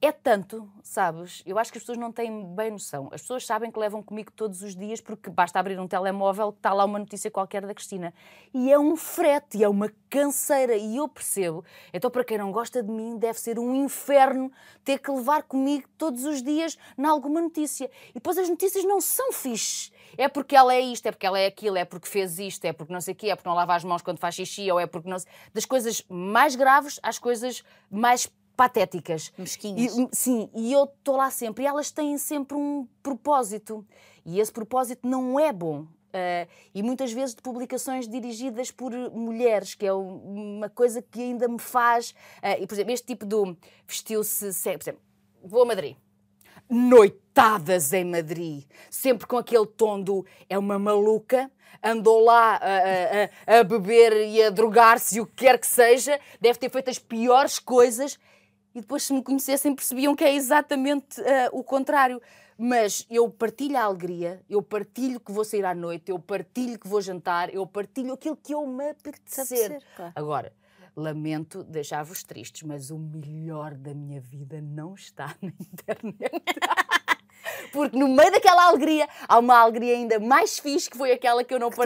é tanto, sabes? Eu acho que as pessoas não têm bem noção. As pessoas sabem que levam comigo todos os dias porque basta abrir um telemóvel que está lá uma notícia qualquer da Cristina. E é um frete, é uma canseira. E eu percebo. Então, para quem não gosta de mim, deve ser um inferno ter que levar comigo todos os dias em alguma notícia. E depois as notícias não são fixes. É porque ela é isto, é porque ela é aquilo, é porque fez isto, é porque não sei o quê, é porque não lava as mãos quando faz xixi, ou é porque não. Das coisas mais graves às coisas mais patéticas. Mesquinhas. E, sim, e eu estou lá sempre. E elas têm sempre um propósito. E esse propósito não é bom. uh, e muitas vezes de publicações dirigidas por mulheres, que é uma coisa que ainda me faz. Uh, e, por exemplo, este tipo do vestiu-se. Por exemplo, vou a Madrid. Noitadas em Madrid, sempre com aquele tom do é uma maluca, andou lá a, a, a beber e a drogar-se e o que quer que seja, deve ter feito as piores coisas e depois, se me conhecessem, percebiam que é exatamente uh, o contrário. Mas eu partilho a alegria, eu partilho que vou sair à noite, eu partilho que vou jantar, eu partilho aquilo que eu me apetecer. Claro. Agora, lamento deixar-vos tristes, mas o melhor da minha vida não está (laughs) na internet. Porque no meio daquela alegria há uma alegria ainda mais fixe que foi aquela que eu não que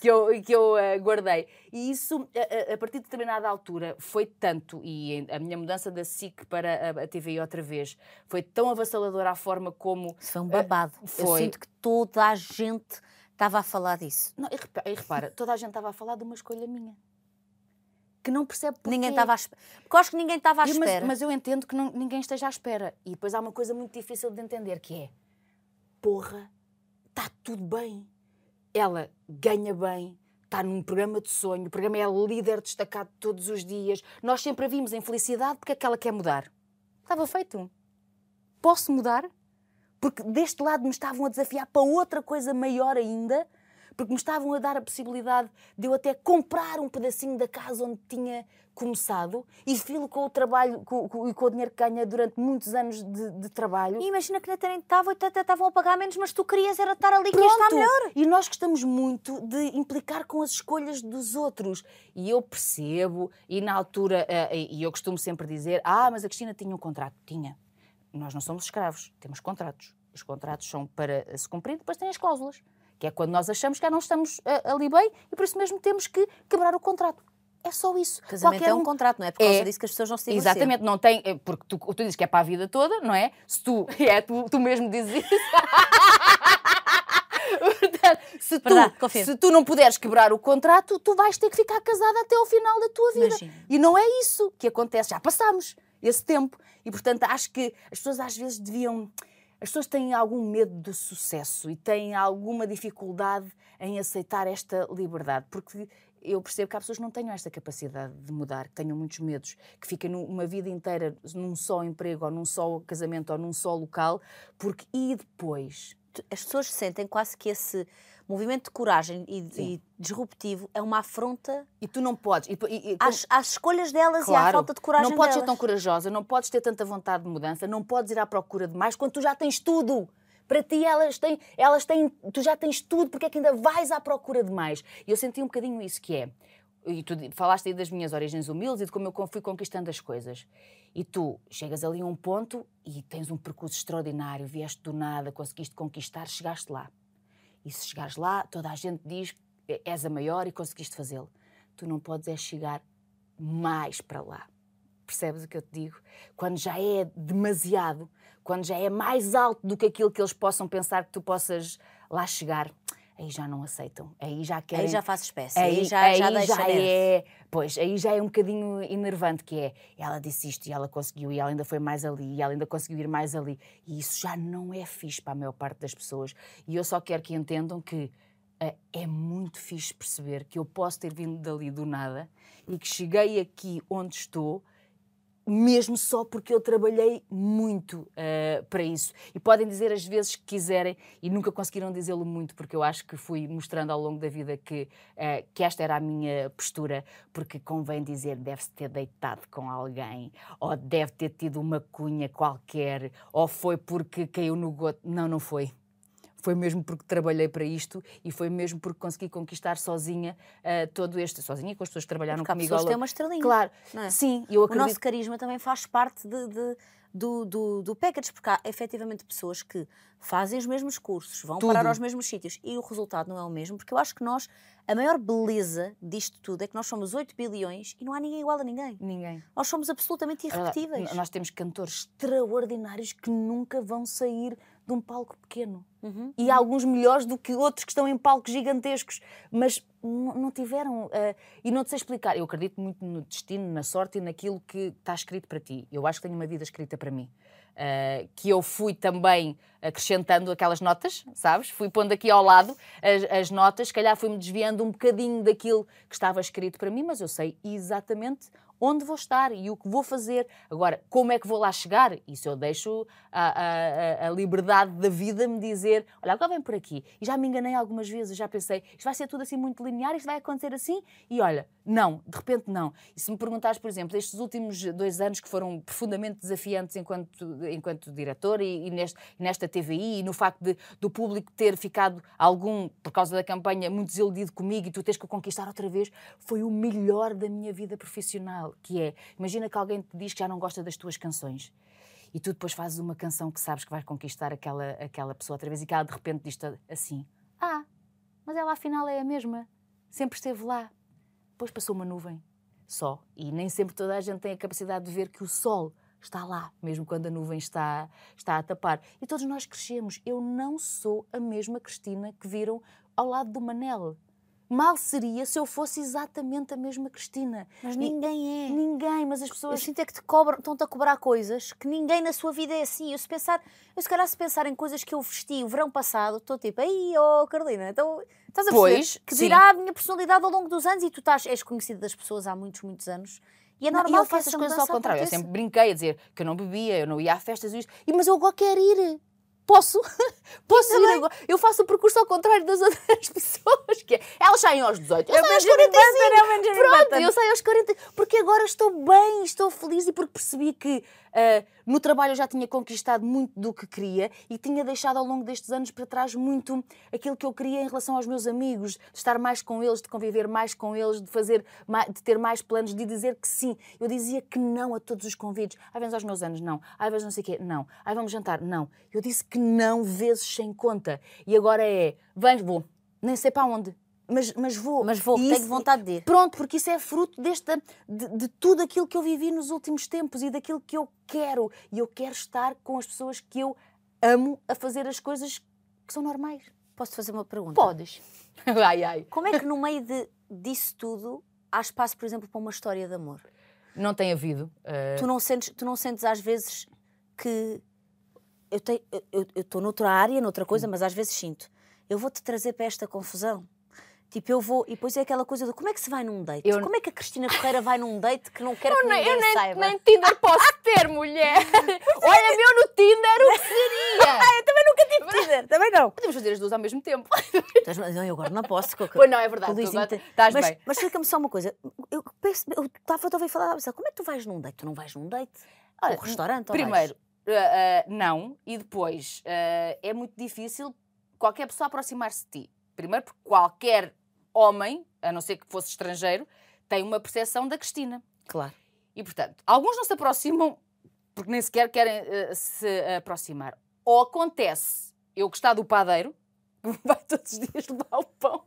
que eu, que eu uh, guardei. E isso, a, a, partir de determinada altura, foi tanto, e a minha mudança da SIC para a, a TVI outra vez, foi tão avassaladora a forma como... Isso foi um babado. Uh, foi. Eu sinto que toda a gente estava a falar disso. Não, e repara toda a gente estava a falar de uma escolha minha que não percebe porquê. Ninguém estava à espera. Porque acho que ninguém estava à espera. Mas, mas, eu entendo que não, ninguém esteja à espera. E depois há uma coisa muito difícil de entender, que é, porra, está tudo bem. Ela ganha bem, está num programa de sonho, o programa é líder destacado todos os dias. Nós sempre a vimos em felicidade porque é que ela quer mudar. Estava feito. Posso mudar? Porque deste lado me estavam a desafiar para outra coisa maior ainda, porque me estavam a dar a possibilidade de eu até comprar um pedacinho da casa onde tinha começado e filo com o trabalho e com, com, com, o dinheiro que ganha durante muitos anos de, de trabalho. E imagina que nem estavam e até estavam a pagar menos, mas tu querias era estar ali Pronto. que está melhor. E nós gostamos muito de implicar com as escolhas dos outros. E eu percebo, e na altura, uh, e eu costumo sempre dizer: ah, mas a Cristina tinha um contrato. Tinha. Nós não somos escravos, temos contratos. Os contratos são para se cumprir, depois tem as cláusulas que é quando nós achamos que já não estamos uh, ali bem e por isso mesmo temos que quebrar o contrato. É só isso. Casamento Qualquer é um, um contrato, não é? Por causa é, disso que as pessoas não se divorciam. Exatamente, não tem. É, porque tu, tu dizes que é para a vida toda, não é? Se tu. (laughs) É, tu, tu mesmo dizes isso. (laughs) se, tu, se tu não puderes quebrar o contrato, tu vais ter que ficar casada até ao final da tua vida. Imagina. E não é isso que acontece. Já passamos esse tempo. E, portanto, acho que as pessoas às vezes deviam as pessoas têm algum medo do sucesso e têm alguma dificuldade em aceitar esta liberdade, porque eu percebo que há pessoas que não tenham esta capacidade de mudar, que tenham muitos medos, que fiquem uma vida inteira num só emprego, ou num só casamento, ou num só local, porque e depois? As pessoas sentem quase que esse movimento de coragem e, e, disruptivo é uma afronta. E tu não podes. E, e, às, às, escolhas delas claro, e à falta de coragem Não podes delas. ser tão corajosa, não podes ter tanta vontade de mudança, não podes ir à procura de mais quando tu já tens tudo. Para ti elas têm, elas têm, tu já tens tudo, porque é que ainda vais à procura de mais? E eu senti um bocadinho isso que é. E tu falaste aí das minhas origens humildes e de como eu fui conquistando as coisas. E tu chegas ali a um ponto e tens um percurso extraordinário, vieste do nada, conseguiste conquistar, chegaste lá. E se chegares lá, toda a gente diz és a maior e conseguiste fazê-lo. Tu não podes é chegar mais para lá. Percebes o que eu te digo? Quando já é demasiado, quando já é mais alto do que aquilo que eles possam pensar que tu possas lá chegar, aí já não aceitam. Aí já querem. Aí já faz espécie. Aí, aí já, aí já, deixa já é. Pois, aí já é um bocadinho enervante que é. Ela disse isto e ela conseguiu e ela ainda foi mais ali e ela ainda conseguiu ir mais ali. E isso já não é fixe para a maior parte das pessoas. E eu só quero que entendam que uh, é muito fixe perceber que eu posso ter vindo dali do nada e que cheguei aqui onde estou mesmo só porque eu trabalhei muito uh, para isso. E podem dizer as vezes que quiserem, e nunca conseguiram dizê-lo muito, porque eu acho que fui mostrando ao longo da vida que, uh, que esta era a minha postura, porque convém dizer deve-se ter deitado com alguém, ou deve ter tido uma cunha qualquer, ou foi porque caiu no goto. Não, não foi foi mesmo porque trabalhei para isto e foi mesmo porque consegui conquistar sozinha uh, todo este, sozinha com as pessoas que trabalharam porque comigo. As pessoas têm uma estrelinha. Claro, é? sim, eu acredito. O nosso carisma também faz parte de, de do, do, do package, porque há efetivamente pessoas que fazem os mesmos cursos, vão tudo. parar aos mesmos sítios e o resultado não é o mesmo, porque eu acho que nós, a maior beleza disto tudo é que nós somos 8 bilhões e não há ninguém igual a ninguém. Ninguém. Nós somos absolutamente irrepetíveis. Nós temos cantores extraordinários que nunca vão sair de um palco pequeno. Uhum. E alguns melhores do que outros que estão em palcos gigantescos. Mas não, tiveram. eh, e não te sei explicar. Eu acredito muito no destino, na sorte e naquilo que está escrito para ti. Eu acho que tenho uma vida escrita para mim. Eh, que eu fui também acrescentando aquelas notas, sabes? Fui pondo aqui ao lado as, as notas, se calhar fui-me desviando um bocadinho daquilo que estava escrito para mim, mas eu sei exatamente onde vou estar e o que vou fazer. Agora, como é que vou lá chegar? Isso eu deixo a, a- a- liberdade da vida me dizer: olha, agora vem por aqui. E já me enganei algumas vezes, já pensei: isto vai ser tudo assim muito linear, isto vai acontecer assim. E olha, não, de repente não. E se me perguntares, por exemplo, estes últimos dois anos que foram profundamente desafiantes enquanto, enquanto diretor e, e neste- nesta TVI e no facto de, do público ter ficado algum, por causa da campanha, muito desiludido comigo e tu tens que o conquistar outra vez, foi o melhor da minha vida profissional, que é, imagina que alguém te diz que já não gosta das tuas canções e tu depois fazes uma canção que sabes que vais conquistar aquela, aquela pessoa outra vez e que ela de repente diz assim, ah, mas ela afinal é a mesma, sempre esteve lá. Depois passou uma nuvem, só. E nem sempre toda a gente tem a capacidade de ver que o sol está lá, mesmo quando a nuvem está, está a tapar. E todos nós crescemos. Eu não sou a mesma Cristina que viram ao lado do Manel. Mal seria se eu fosse exatamente a mesma Cristina. Mas E- ninguém é. Ninguém, mas as Eu pessoas. sinto é que te cobram, estão-te a cobrar coisas que ninguém na sua vida é assim. Eu se pensar, eu se calhar se pensar em coisas que eu vesti o verão passado, estou tipo, aí, oh Carolina, então estás a perceber Pois, que dirá a minha personalidade ao longo dos anos e tu estás, és conhecida das pessoas há muitos, muitos anos. E é Não, normal e eu que faço as coisas ao contrário. Eu sempre brinquei a dizer que eu não bebia, eu não ia a festas e isto. E, mas eu agora quero ir. Posso? (laughs) Posso ir agora? Eu faço o percurso ao contrário das (laughs) outras pessoas. Que é, elas saem aos 18. Eu, o saio aos Benjamin 45. Button, Benjamin Pronto, Button. eu saio aos 40. Porque agora estou bem, estou feliz e porque percebi que ah, no trabalho eu já tinha conquistado muito do que queria e tinha deixado ao longo destes anos para trás muito aquilo que eu queria em relação aos meus amigos, de estar mais com eles, de conviver mais com eles, de fazer, de ter mais planos, de dizer que sim. Eu dizia que não a todos os convites. Ai, vens aos meus anos? Não. Ai, vens não sei o quê? Não. Ai, vamos jantar? Não. Eu disse que não vezes sem conta. E agora é, vens, vou. Nem sei para onde. Mas, mas vou. Mas vou, tenho isso- vontade de ir. Pronto, porque isso é fruto desta, de, de tudo aquilo que eu vivi nos últimos tempos e daquilo que eu quero. E eu quero estar com as pessoas que eu amo a fazer as coisas que são normais. Posso fazer uma pergunta? Podes. (laughs) Ai, ai. Como é que no meio de, disso tudo há espaço, por exemplo, para uma história de amor? Não tem havido. eh, Tu não sentes, tu não sentes às vezes que eu tenho, eu estou noutra área, noutra coisa, mas às vezes sinto. Eu vou-te trazer para esta confusão. Tipo, eu vou. E depois é aquela coisa do como é que se vai num date? Eu- Como é que a Cristina Ferreira vai num date que não quer que ninguém eu nem, saiba? nem Tinder posso ter, mulher. (laughs) Olha, meu no Tinder, o que seria? (laughs) Eu também nunca tive Tinder, também não. Podemos fazer as duas ao mesmo tempo. Não, eu agora não posso. a- Pois não, é verdade. o agora Estás mas, bem. Mas explica-me só uma coisa. Eu penso, eu estava a ouvir falar, como é que tu vais num date? Tu não vais num date? Olha, Ou restaurante? Primeiro, ah, ah, não. E depois, ah, é muito difícil qualquer pessoa aproximar-se de ti. Primeiro, porque qualquer homem, a não ser que fosse estrangeiro, tem uma percepção da Cristina. Claro. E, portanto, alguns não se aproximam porque nem sequer querem ah, se aproximar. Ou acontece eu gostar do padeiro, (laughs) que vai todos os dias levar o pão.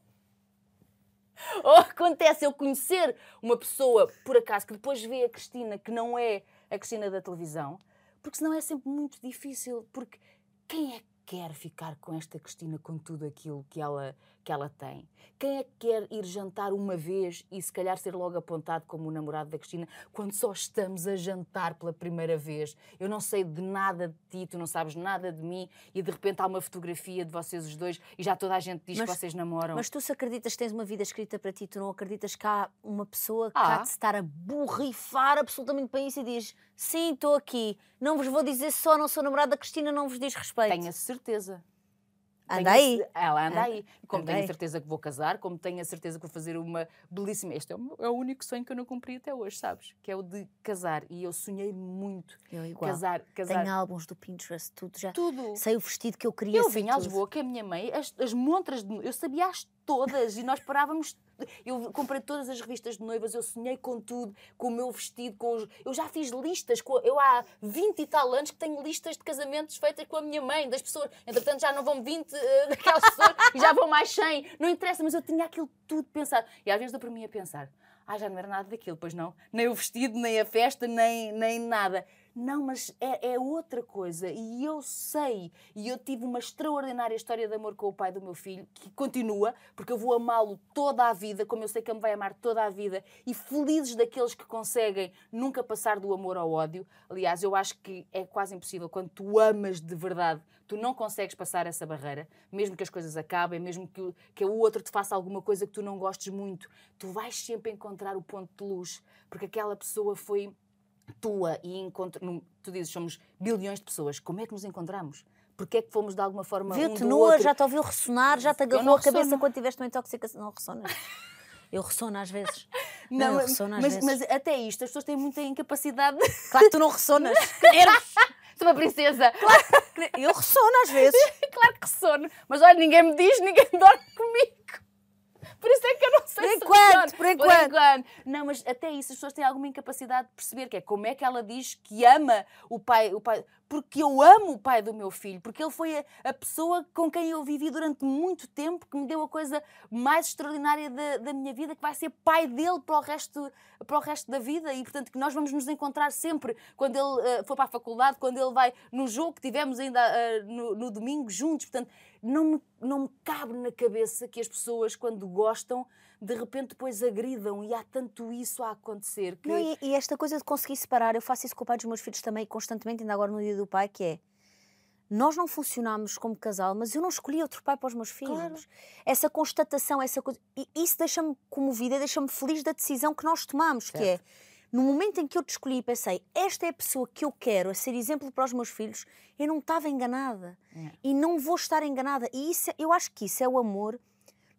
Ou acontece eu conhecer uma pessoa, por acaso, que depois vê a Cristina, que não é a Cristina da televisão, porque senão é sempre muito difícil. Porque quem é que quer ficar com esta Cristina com tudo aquilo que ela, que ela tem? Quem é que quer ir jantar uma vez e se calhar ser logo apontado como o namorado da Cristina quando só estamos a jantar pela primeira vez? Eu não sei de nada de ti, tu não sabes nada de mim e de repente há uma fotografia de vocês os dois e já toda a gente diz Mas- que vocês namoram. Mas tu se acreditas que tens uma vida escrita para ti, tu não acreditas que há uma pessoa que Ah. há de se estar a borrifar absolutamente para isso e diz sim, estou aqui, não vos vou dizer só, não sou namorada da Cristina, não vos diz respeito. Tenho a certeza. Anda aí. Ela anda aí. Como anda tenho a certeza que vou casar, como tenho a certeza que vou fazer uma belíssima. Este é o, meu- é o único sonho que eu não cumpri até hoje, sabes? Que é o de casar. E eu sonhei muito. Eu igual. Casar, casar. Tenho álbuns do Pinterest, tudo já. Tudo. Sei o vestido que eu queria Eu vinha a. Lisboa com a minha mãe, as, as montras de eu sabia-as todas e nós parávamos. Eu comprei todas as revistas de noivas, eu sonhei com tudo, com o meu vestido, com os, eu já fiz listas, com, eu há 20 e tal anos que tenho listas de casamentos feitas com a minha mãe, das pessoas. Entretanto, já não vão 20 eh, (laughs) daquelas pessoas e já vão mais 100. Não interessa, mas eu tinha aquilo tudo pensado. E às vezes dou para mim a pensar. Ah, já não era nada daquilo, pois não. Nem o vestido, nem a festa, nem, nem nada. Não, mas é, é outra coisa. E eu sei. E eu tive uma extraordinária história de amor com o pai do meu filho, que continua, porque eu vou amá-lo toda a vida, como eu sei que ele me vai amar toda a vida. E felizes daqueles que conseguem nunca passar do amor ao ódio. Aliás, eu acho que é quase impossível. Quando tu amas de verdade, tu não consegues passar essa barreira, mesmo que as coisas acabem, mesmo que, que o outro te faça alguma coisa que tu não gostes muito, tu vais sempre encontrar o ponto de luz, porque aquela pessoa foi tua e encontra, tu dizes somos bilhões de pessoas, como é que nos encontramos? Porque é que fomos de alguma forma Viu-te um nua, já te ouviu ressonar, já te agarrou a cabeça ressono. quando tiveste uma intoxicação. Não ressonas. Eu ressono às vezes. (laughs) Não, Não, ressono às mas, vezes. mas até isto, as pessoas têm muita incapacidade. Claro que tu não ressonas. (laughs) Sou uma princesa. Eu ressono às vezes. (laughs) claro que ressono. Mas olha, ninguém me diz, ninguém dorme comigo. Por isso é que eu não sei Por se enquanto, ressono. por enquanto. Não, mas até isso as pessoas têm alguma incapacidade de perceber que é como é que ela diz que ama o pai, o pai porque eu amo o pai do meu filho, porque ele foi a, a pessoa com quem eu vivi durante muito tempo, que me deu a coisa mais extraordinária da, da minha vida, que vai ser pai dele para o resto, para o resto da vida e, portanto, que nós vamos nos encontrar sempre quando ele eh, for para a faculdade, quando ele vai no jogo que tivemos ainda eh, no, no domingo juntos. Portanto, não me, não me cabe na cabeça que as pessoas, quando gostam, de repente depois agridam e há tanto isso a acontecer que. Não, e, e esta coisa de conseguir separar, eu faço isso com o pai dos meus filhos também, constantemente, ainda agora no dia do pai, que é nós não funcionámos como casal, mas eu não escolhi outro pai para os meus filhos. Claro. Essa constatação, essa coisa. E isso deixa-me comovida, deixa-me feliz da decisão que nós tomamos, que é Certo. no momento em que eu te escolhi e pensei, esta é a pessoa que eu quero a ser exemplo para os meus filhos, eu não estava enganada. É. E não vou estar enganada. E isso, é- eu acho que isso é o amor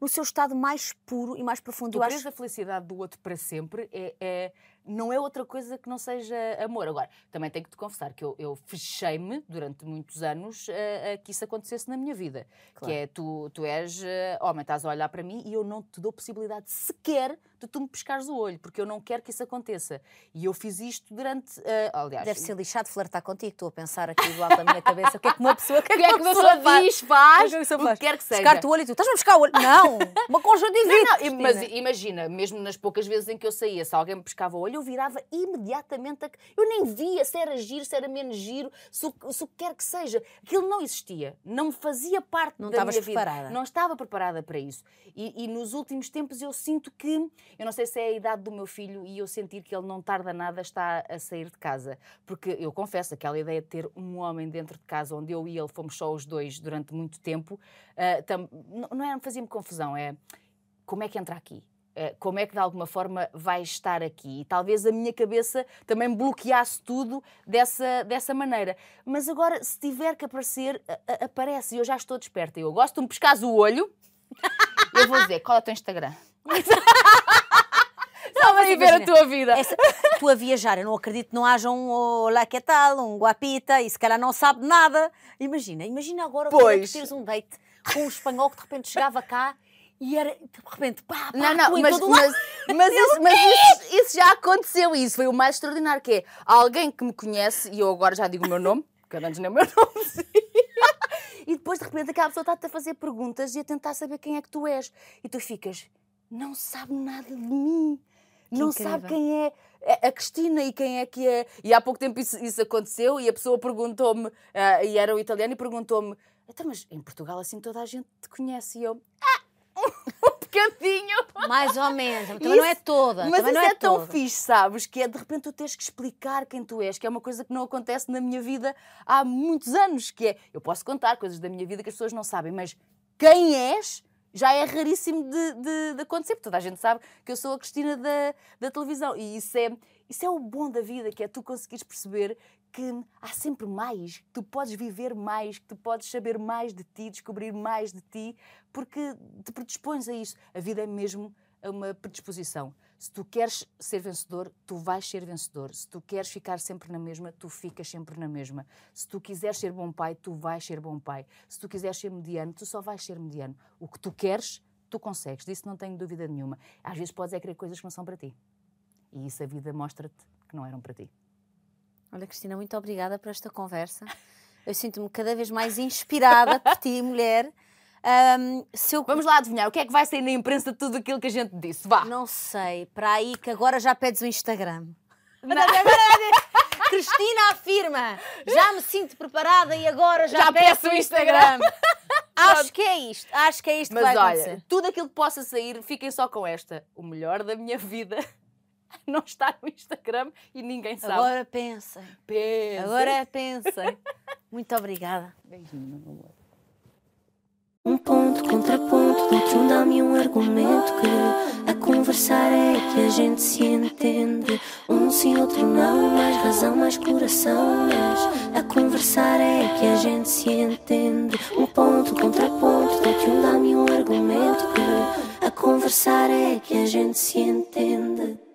no seu estado mais puro e mais profundo. Tu Eu acho a felicidade do outro para sempre, é, é- não é outra coisa que não seja amor. Agora, também tenho que te confessar que eu, eu fechei-me durante muitos anos a, a que isso acontecesse na minha vida. Claro. Que é, tu, tu és eh, homem, estás a olhar para mim e eu não te dou possibilidade sequer de tu me pescares o olho, porque eu não quero que isso aconteça. E eu fiz isto durante, eh, aliás... Deve ser lixado flertar contigo. Estou a pensar aqui do alto da minha cabeça. O que é que uma pessoa, o que é O que é que uma pessoa diz, faz, O que é que quer que seja. Pescar-te o olho e tu estás-me a pescar o olho. Não! Uma conjuntivite. Não, não, mas imagina, mesmo nas poucas vezes em que eu saía, se alguém me pescava o olho, eu virava imediatamente. A... Eu nem via se era giro, se era menos giro, se o, que quer que seja. Aquilo não existia. Não fazia parte Não da minha vida. preparada. Não estava preparada para isso. E, e nos últimos tempos eu sinto que, eu não sei se é a idade do meu filho e eu sentir que ele não tarda nada está a sair de casa. Porque eu confesso, aquela ideia de ter um homem dentro de casa onde eu e ele fomos só os dois durante muito tempo, ah, tam- não, é, fazia-me confusão, é como é que entra aqui? Eh, Como é que de alguma forma vai estar aqui? E talvez a minha cabeça também bloqueasse tudo dessa, dessa maneira. Mas agora, se tiver que aparecer, a- a- aparece. Eu já estou desperta. Eu gosto de me pescares o olho. (laughs) Eu vou dizer, qual é o teu Instagram? (laughs) Só para ver a tua vida. Essa, tu a viajar, eu não acredito que não haja um olá que tal, um guapita, e se calhar não sabe nada. Imagina, imagina agora é que Pois. teres um date com um espanhol que de repente chegava cá e era, de repente, pá, pá, Não, tu não, em mas, mas, mas, isso, mas isso, isso já aconteceu. Isso foi o mais extraordinário, que é alguém que me conhece, e eu agora já digo o meu nome, porque eu antes nem o meu nome. (laughs) E depois, de repente, aquela pessoa está-te a fazer perguntas e a tentar saber quem é que tu és. E tu ficas, não sabe nada de mim. não sabe incrível. quem é a- a Cristina e quem é que é. E há pouco tempo isso, isso aconteceu e a pessoa perguntou-me, ah, e era o italiano, e perguntou-me: então, mas em Portugal assim toda a gente te conhece. E eu, ah, (laughs) um bocadinho. Mais ou menos, também não é Isso- toda. Mas isso não é, é tão toda. fixe, sabes? Que é de repente tu teres que explicar quem tu és, que é uma coisa que não acontece na minha vida há muitos anos. Que é, eu posso contar coisas da minha vida que as pessoas não sabem, mas quem és já é raríssimo de, de- de acontecer. porque Toda a gente sabe que eu sou a Cristina da, da televisão. E isso é, isso é o bom da vida, que é tu conseguires perceber que há sempre mais, que tu podes viver mais, que tu podes saber mais de ti, descobrir mais de ti, porque te predispões a isso. A vida é mesmo uma predisposição. Se tu queres ser vencedor, tu vais ser vencedor. Se tu queres ficar sempre na mesma, tu ficas sempre na mesma. Se tu quiseres ser bom pai, tu vais ser bom pai. Se tu quiseres ser mediano, tu só vais ser mediano. O que tu queres, tu consegues. Disso não tenho dúvida nenhuma. Às vezes podes é querer coisas que não são para ti. E isso a vida mostra-te que não eram para ti. Olha, Cristina, muito obrigada por esta conversa. Eu sinto-me cada vez mais inspirada por ti, mulher. Se eu Vamos lá adivinhar o que é que vai sair na imprensa de tudo aquilo que a gente disse. Vá! não sei, para aí que agora já pedes o Instagram. Não. (laughs) Cristina afirma: já me sinto preparada e agora já, Já peço peço o Instagram. (laughs) Acho que é isto. Acho que é isto Mas que vai olha, acontecer. tudo aquilo que possa sair, fiquem só com esta. O melhor da minha vida (laughs) não está no Instagram e ninguém sabe. Agora pensem. Pensa. Agora pensem. Muito obrigada. Beijinho, meu amor. Um ponto, contraponto, dou-te um dá-me um argumento que a conversar é que a gente se entende. Um sim, outro não, mais razão, mais coração. Mas a conversar é que a gente se entende. Um ponto, contraponto, dou-te um dá-me um argumento que a conversar é que a gente se entende.